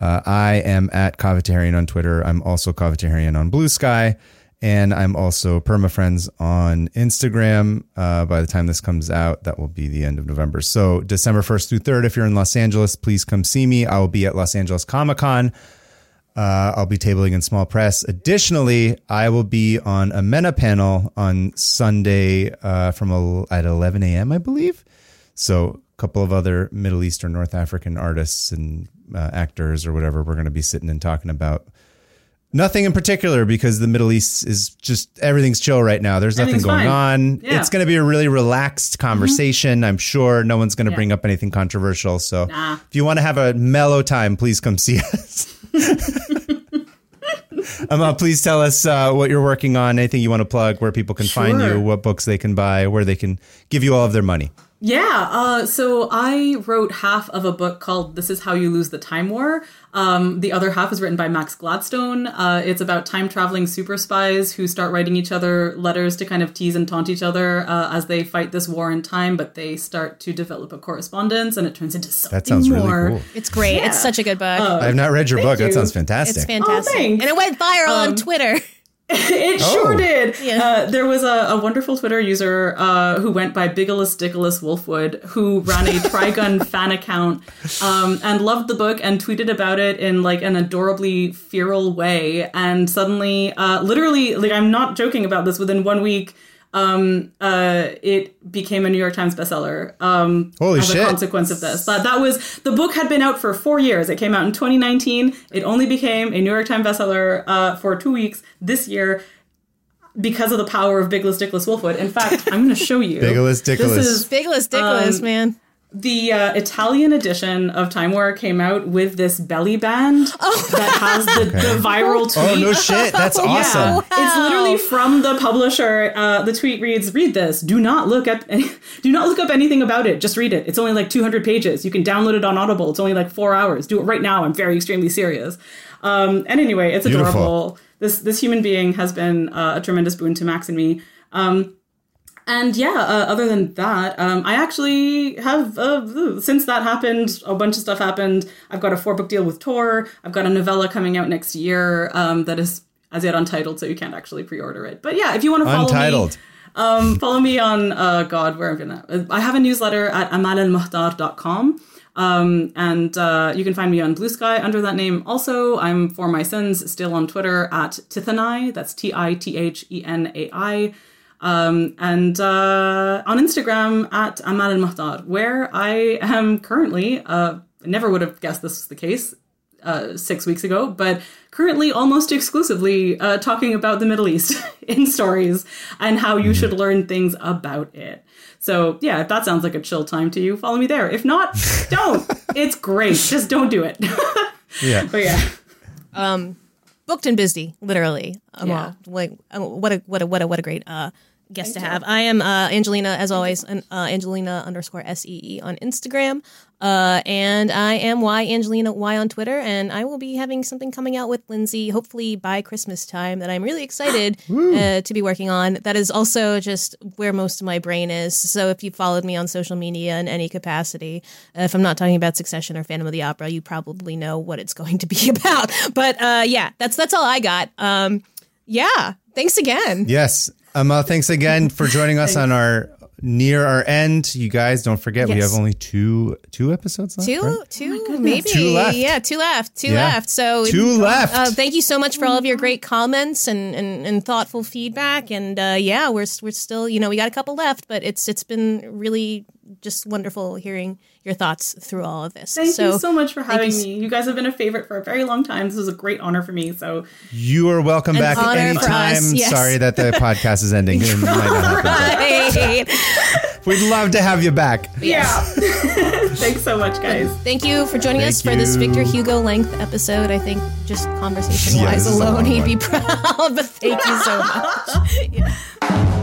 Uh, I am at Covetarian on Twitter. I'm also Covetarian on Blue Sky. And I'm also PermaFriends on Instagram. Uh, by the time this comes out, that will be the end of November. So December 1st through 3rd, if you're in Los Angeles, please come see me. I will be at Los Angeles Comic Con. Uh, I'll be tabling in small press. Additionally, I will be on a MENA panel on Sunday uh, from el- at 11 a.m., I believe. So a couple of other Middle Eastern, North African artists and uh, actors or whatever we're going to be sitting and talking about. Nothing in particular because the Middle East is just everything's chill right now. There's nothing going fine. on. Yeah. It's going to be a really relaxed conversation. I'm sure no one's going to bring up anything controversial. So Nah. if you want to have a mellow time, please come see us. Emma, please tell us uh, what you're working on, anything you want to plug, where people can find you, what books they can buy, where they can give you all of their money. Yeah, uh, so I wrote half of a book called "This Is How You Lose the Time War," Um, the other half is written by Max Gladstone. Uh, it's about time traveling super spies who start writing each other letters to kind of tease and taunt each other uh, as they fight this war in time, but they start to develop a correspondence and it turns into something That sounds really more. cool. It's great. Yeah. It's such a good book. I've not read your book. That sounds fantastic. it's fantastic. thanks. and it went viral on Twitter. It Oh. sure did. Yeah. Uh, there was a, a wonderful Twitter user uh, who went by Bigolas Dickolas Wolfwood, who ran a Trigun fan account um, and loved the book and tweeted about it in like an adorably feral way. And suddenly, uh, literally, like I'm not joking about this. Within one week, um, uh, it became a New York Times bestseller. Um, Holy as shit. a consequence of this. But that was the book had been out for four years. It came out in 2019. It only became a New York Times bestseller uh, for two weeks this year because of the power of Bigless Dickless Wolfwood. In fact, I'm going to show you. Bigless Dickless. This is Bigless Dickless, Um, man. The uh, Italian edition of Time War came out with this belly band that has the, the viral tweet. oh no shit! That's awesome. Yeah, it's literally from the publisher. Uh, the tweet reads, "Read this. Do not look up. Any, do not look up anything about it. Just read it. It's only like 200 pages. You can download it on Audible. It's only like four hours. Do it right now. I'm very extremely serious." Um, and anyway, it's Beautiful. adorable. This this human being has been uh, a tremendous boon to Max and me. Um, and yeah, uh, other than that, um, I actually have, uh, since that happened, a bunch of stuff happened. I've got a four book deal with Tor. I've got a novella coming out next year um, that is as yet untitled, so you can't actually pre order it. But yeah, if you want to follow Untitled. me, um, follow me on, uh, God, where am I gonna? I have a newsletter at amalelmohtar.com. Um, and uh, you can find me on Blue Sky under that name. Also, I'm for my sins still on Twitter at Tithenai. That's T I T H E N A I um, and uh, on Instagram at Amal El-Mohtar, where I am currently, uh, I never would have guessed this was the case uh, six weeks ago, but currently almost exclusively uh, talking about the Middle East in stories and how you should learn things about it. So, yeah, if that sounds like a chill time to you, follow me there. If not, don't. it's great. Just don't do it. Yeah. but yeah. booked and busy, literally. Um, Yeah. like uh, what a what a what a what a great uh, guest to have. I am uh, Angelina, as always, an, uh, Angelina underscore S E E on Instagram, uh, and I am Y Angelina Y on Twitter, and I will be having something coming out with Lindsay, hopefully by Christmas time, that I'm really excited uh, to be working on. That is also just where most of my brain is. So if you followed me on social media in any capacity, uh, if I'm not talking about Succession or Phantom of the Opera, you probably know what it's going to be about. But uh, yeah, that's that's all I got. Um, yeah, thanks again. Yes. Amal, thanks again for joining us on our near our end. You guys, don't forget we have only two two episodes left. Two, right? two, maybe. Two left. Yeah, two left. Two Yeah. left. So Two left. Uh, thank you so much for all of your great comments and, and, and thoughtful feedback. And uh, yeah, we're we're still you know we got a couple left, but it's it's been really just wonderful hearing your thoughts through all of this. Thank so you so much for having you s- me. You guys have been a favorite for a very long time. This was a great honor for me. So You are welcome An back anytime. us, yes. Sorry that the podcast is ending. It might not happen, Right. We'd love to have you back. Yeah. Thanks so much, guys. Thank you for joining Thank us for this. Victor Hugo length episode. I think just conversation wise this is a alone, he'd one. be proud. but thank you so much. Yeah.